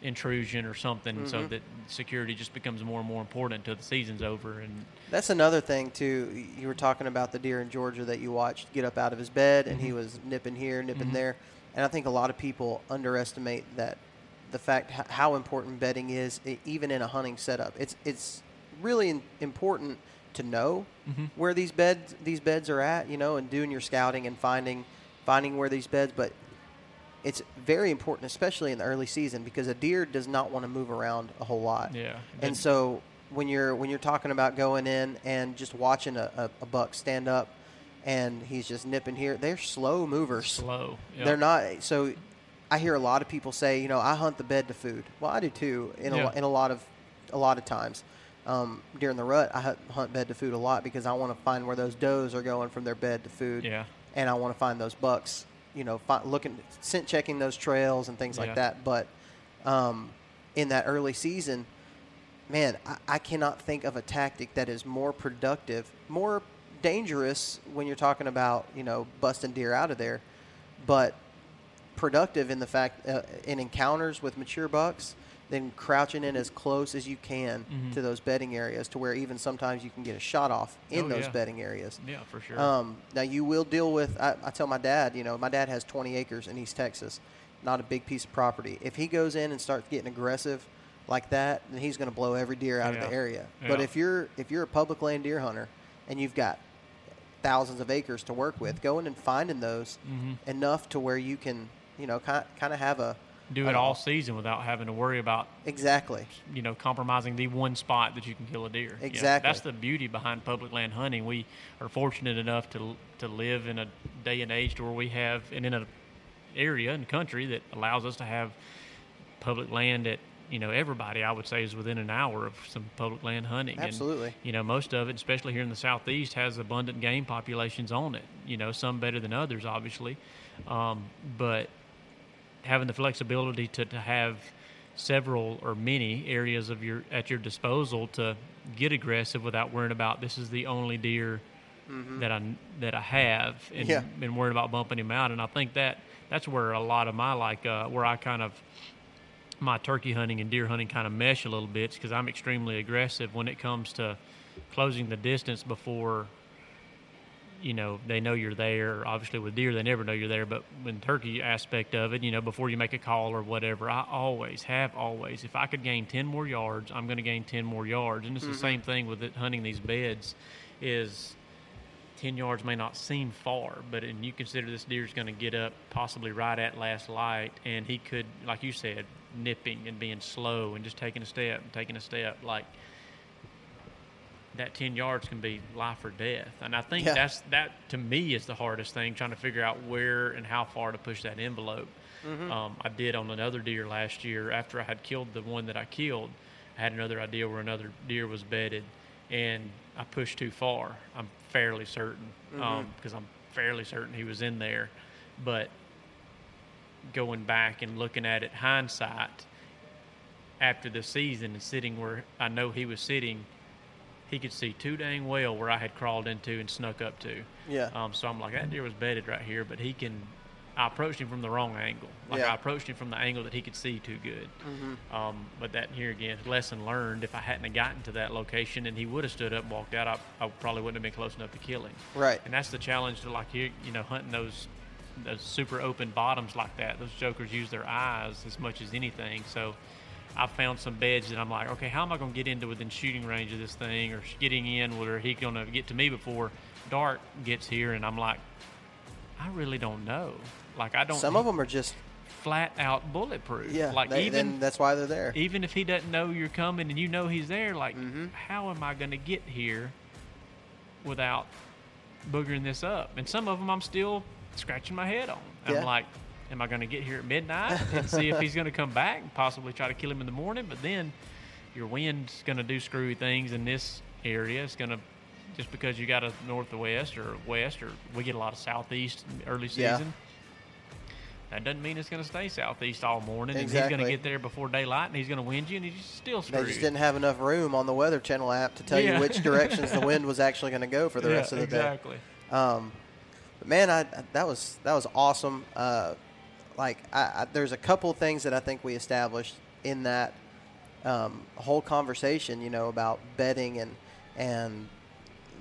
intrusion or something Mm-hmm. so that security just becomes more and more important until the season's over and That's another thing too. You were talking about the deer in Georgia that you watched get up out of his bed, and Mm-hmm. he was nipping here, nipping there. And I think a lot of people underestimate that the fact how important bedding is, even in a hunting setup. It's it's really important to know Mm-hmm. where these beds these beds are at, you know, and doing your scouting and finding finding where these beds. But it's very important, especially in the early season, because a deer does not want to move around a whole lot. Yeah. And so when you're when you're talking about going in and just watching a, a, a buck stand up and he's just nipping here, they're slow movers. slow yeah. They're not. So I hear a lot of people say, you know, I hunt the bed to food. Well, I do too. In a, Yeah. lo- in a lot of a lot of times. Um, during the rut, I hunt, hunt bed to food a lot because I want to find where those does are going from their bed to food. Yeah. And I want to find those bucks. You know, fi- looking, scent checking those trails and things Yeah. like that. But um, in that early season, man, I, I cannot think of a tactic that is more productive, more dangerous when you're talking about you know busting deer out of there, but productive in the fact uh, in encounters with mature bucks. Then crouching in as close as you can Mhm. to those bedding areas to where even sometimes you can get a shot off in Oh, those yeah. bedding areas. Yeah, for sure. Um, now you will deal with. I, I tell my dad, you know, my dad has 20 acres in East Texas, not a big piece of property. If he goes in and starts getting aggressive like that, then he's going to blow every deer out of the area. But if you're if you're a public land deer hunter and you've got thousands of acres to work with, going and finding those Mhm. enough to where you can, you know, kind kind of have a Do it all season without having to worry about exactly. you know compromising the one spot that you can kill a deer. Yeah, Exactly. that's the beauty behind public land hunting. We are fortunate enough to to live in a day and age to where we have and in an area and country that allows us to have public land that you know everybody I would say is within an hour of some public land hunting. And, Absolutely. you know most of it, especially here in the southeast, has abundant game populations on it. You know some better than others, obviously, um, but having the flexibility to, to have several or many areas of your at your disposal to get aggressive without worrying about this is the only deer that I that I have and Yeah. and worried about bumping him out and I think that that's where a lot of my like uh, where I kind of my turkey hunting and deer hunting kind of mesh a little bit because I'm extremely aggressive when it comes to closing the distance before you know they know you're there. Obviously, with deer, they never know you're there. But when turkey aspect of it, you know, before you make a call or whatever, I always have always. If I could gain ten more yards, I'm going to gain ten more yards. And it's the mm-hmm. same thing with it, hunting these beds. Is 10 yards may not seem far, but and you consider this deer's going to get up possibly right at last light, and he could, like you said, nipping and being slow and just taking a step and taking a step. Like that 10 yards can be life or death. And I think Yeah. that's that to me is the hardest thing, trying to figure out where and how far to push that envelope. Mm-hmm. Um, I did on another deer last year after I had killed the one that I killed. I had another idea where another deer was bedded, and I pushed too far. I'm fairly certain mm-hmm. um, because I'm fairly certain he was in there, but going back and looking at it hindsight after the season and sitting where I know he was sitting, he could see too dang well where I had crawled into and snuck up to. Yeah. Um, so I'm like, that deer was bedded right here, but he can. I approached him from the wrong angle. Like Yeah. I approached him from the angle that he could see too good. Mm-hmm. Um, but that here again, lesson learned. If I hadn't have gotten to that location and he would have stood up and walked out, I, I probably wouldn't have been close enough to kill him. Right. And that's the challenge to like you, you know, hunting those those super open bottoms like that. Those jokers use their eyes as much as anything. So I found some beds that I'm like, okay, how am I going to get into within shooting range of this thing, or getting in where he going to get to me before dark gets here? And I'm like, I really don't know. Like I don't. Some of them are just flat out bulletproof. yeah. Like they, even that's why they're there. even if he doesn't know you're coming and you know he's there, like, Mm-hmm. how am I going to get here without boogering this up? And some of them I'm still scratching my head on. Yeah. I'm like, am I going to get here at midnight and see if he's going to come back and possibly try to kill him in the morning? But then your wind's going to do screwy things in this area. It's going to just because you got a northwest or west or we get a lot of southeast in the early Yeah. season. That doesn't mean it's going to stay southeast all morning, and he's going to get there before daylight, and he's going to wind you, and he's still They just didn't have enough room on the Weather Channel app to tell Yeah. you which directions the wind was actually going to go for the yeah, rest of the exactly. day. Um, but man, I- that was that was awesome. Uh, like, I, I, there's a couple things that I think we established in that um, whole conversation. You know about bedding and and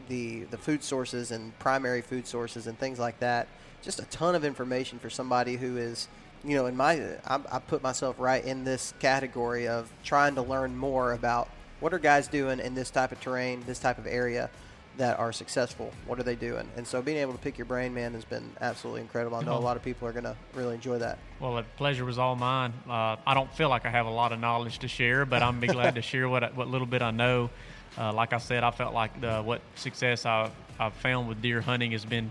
the the food sources and primary food sources and things like that. Just a ton of information for somebody who is, you know, in my I, I put myself right in this category of trying to learn more about what are guys doing in this type of terrain, this type of area that are successful. What are they doing? And so being able to pick your brain, man, has been absolutely incredible. I know a Oh. lot of people are going to really enjoy that. Well, the pleasure was all mine. Uh, I don't feel like I have a lot of knowledge to share, but I'm be glad to share what what little bit I know. Uh, like I said, I felt like the, what success I, I've found with deer hunting has been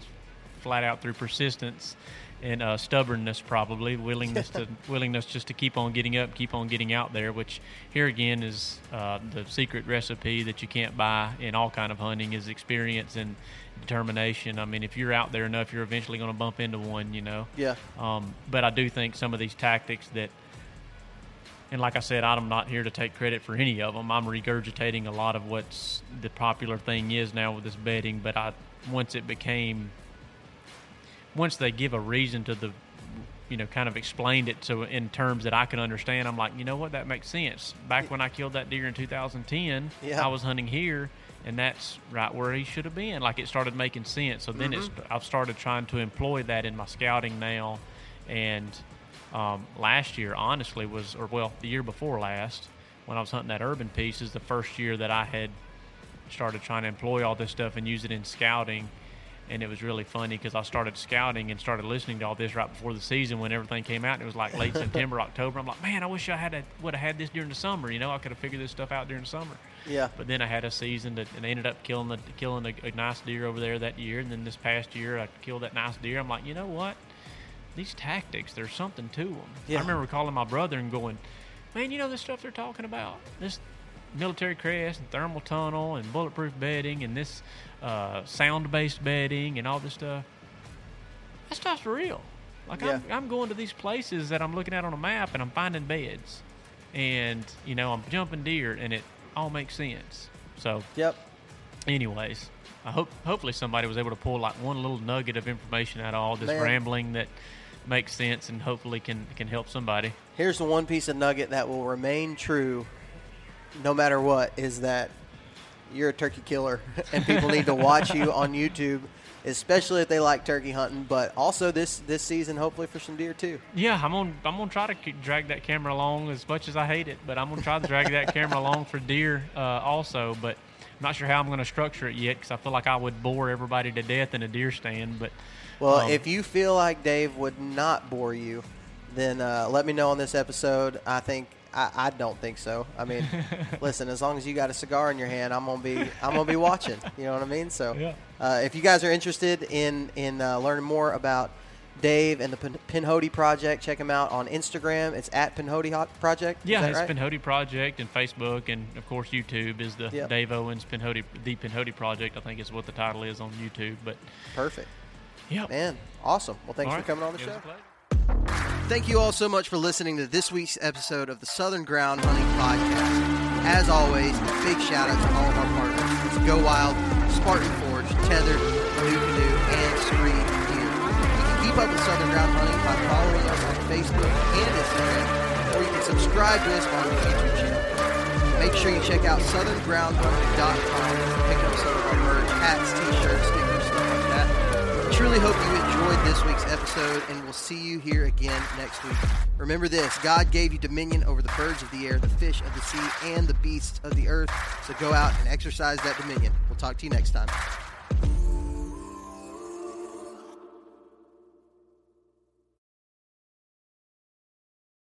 flat out through persistence and uh, stubbornness, probably willingness to willingness just to keep on getting up, keep on getting out there. Which here again is uh, the secret recipe that you can't buy in all kind of hunting is experience and determination. I mean, if you're out there enough, you're eventually going to bump into one. You know. Yeah. Um, but I do think some of these tactics that, and like I said, I'm not here to take credit for any of them. I'm regurgitating a lot of what's the popular thing is now with this betting. But I, once it became, once they give a reason to the you know, kind of explained it to in terms that I can understand. I'm like, you know what, that makes sense. Back when I killed that deer in 2010, Yeah. I was hunting here, and that's right where he should have been. Like it started making sense. So then it's I've started trying to employ that in my scouting now, and um, last year, honestly, was or well, the year before last, when I was hunting that urban piece, is the first year that I had started trying to employ all this stuff and use it in scouting. And it was really funny because I started scouting and started listening to all this right before the season when everything came out. And it was like late September, October. I'm like, man, I wish I had a, would have had this during the summer. You know, I could have figured this stuff out during the summer. Yeah. But then I had a season that and I ended up killing the killing a, a nice deer over there that year. And then this past year, I killed that nice deer. I'm like, you know what? These tactics, there's something to them. Yeah. I remember calling my brother and going, man, you know this stuff they're talking about? This military crest and thermal tunnel and bulletproof bedding and this uh, sound-based bedding and all this stuff. That stuff's real. Like I'm, I'm going to these places that I'm looking at on a map and I'm finding beds, and you know I'm jumping deer and it all makes sense. So, Yep. anyways, I hope hopefully somebody was able to pull like one little nugget of information out of all this Man. rambling that makes sense and hopefully can can help somebody. Here's the one piece of nugget that will remain true no matter what is that you're a turkey killer and people need to watch you on YouTube, especially if they like turkey hunting, but also this this season hopefully for some deer too. Yeah, I'm gonna I'm gonna try to keep, drag that camera along as much as I hate it, but I'm gonna try to drag that camera along for deer uh, also. But I'm not sure how I'm gonna structure it yet because I feel like I would bore everybody to death in a deer stand. But Well, um, if you feel like Dave would not bore you, then uh, let me know on this episode. I think I, I don't think so. I mean, listen, as long as you got a cigar in your hand, I'm gonna be I'm gonna be watching. You know what I mean? So, Yeah. uh, if you guys are interested in in uh, learning more about Dave and the Pin- Pinhoti Project, check him out on Instagram. It's at Pinhoti Project. Is yeah, it's right? Pinhoti Project and Facebook and of course YouTube is the Yep. Dave Owens Pinhoti the Pinhoti Project. I think is what the title is on YouTube. But Perfect, yeah, man. Awesome. Well, thanks for coming on the It show. Thank you all so much for listening to this week's episode of the Southern Ground Hunting Podcast. As always, a big shout out to all of our partners. It's Go Wild, Spartan Forge, Tethered, NuCanoe, and Screen Gear. You can keep up with Southern Ground Hunting by following us on Facebook and Instagram, or you can subscribe to us on the YouTube channel. Make sure you check out southerngroundhunting.com to pick up some of our merch, hats, t-shirts, Truly hope you enjoyed this week's episode, and we'll see you here again next week. Remember this God gave you dominion over the birds of the air, the fish of the sea, and the beasts of the earth. So go out and exercise that dominion. We'll talk to you next time.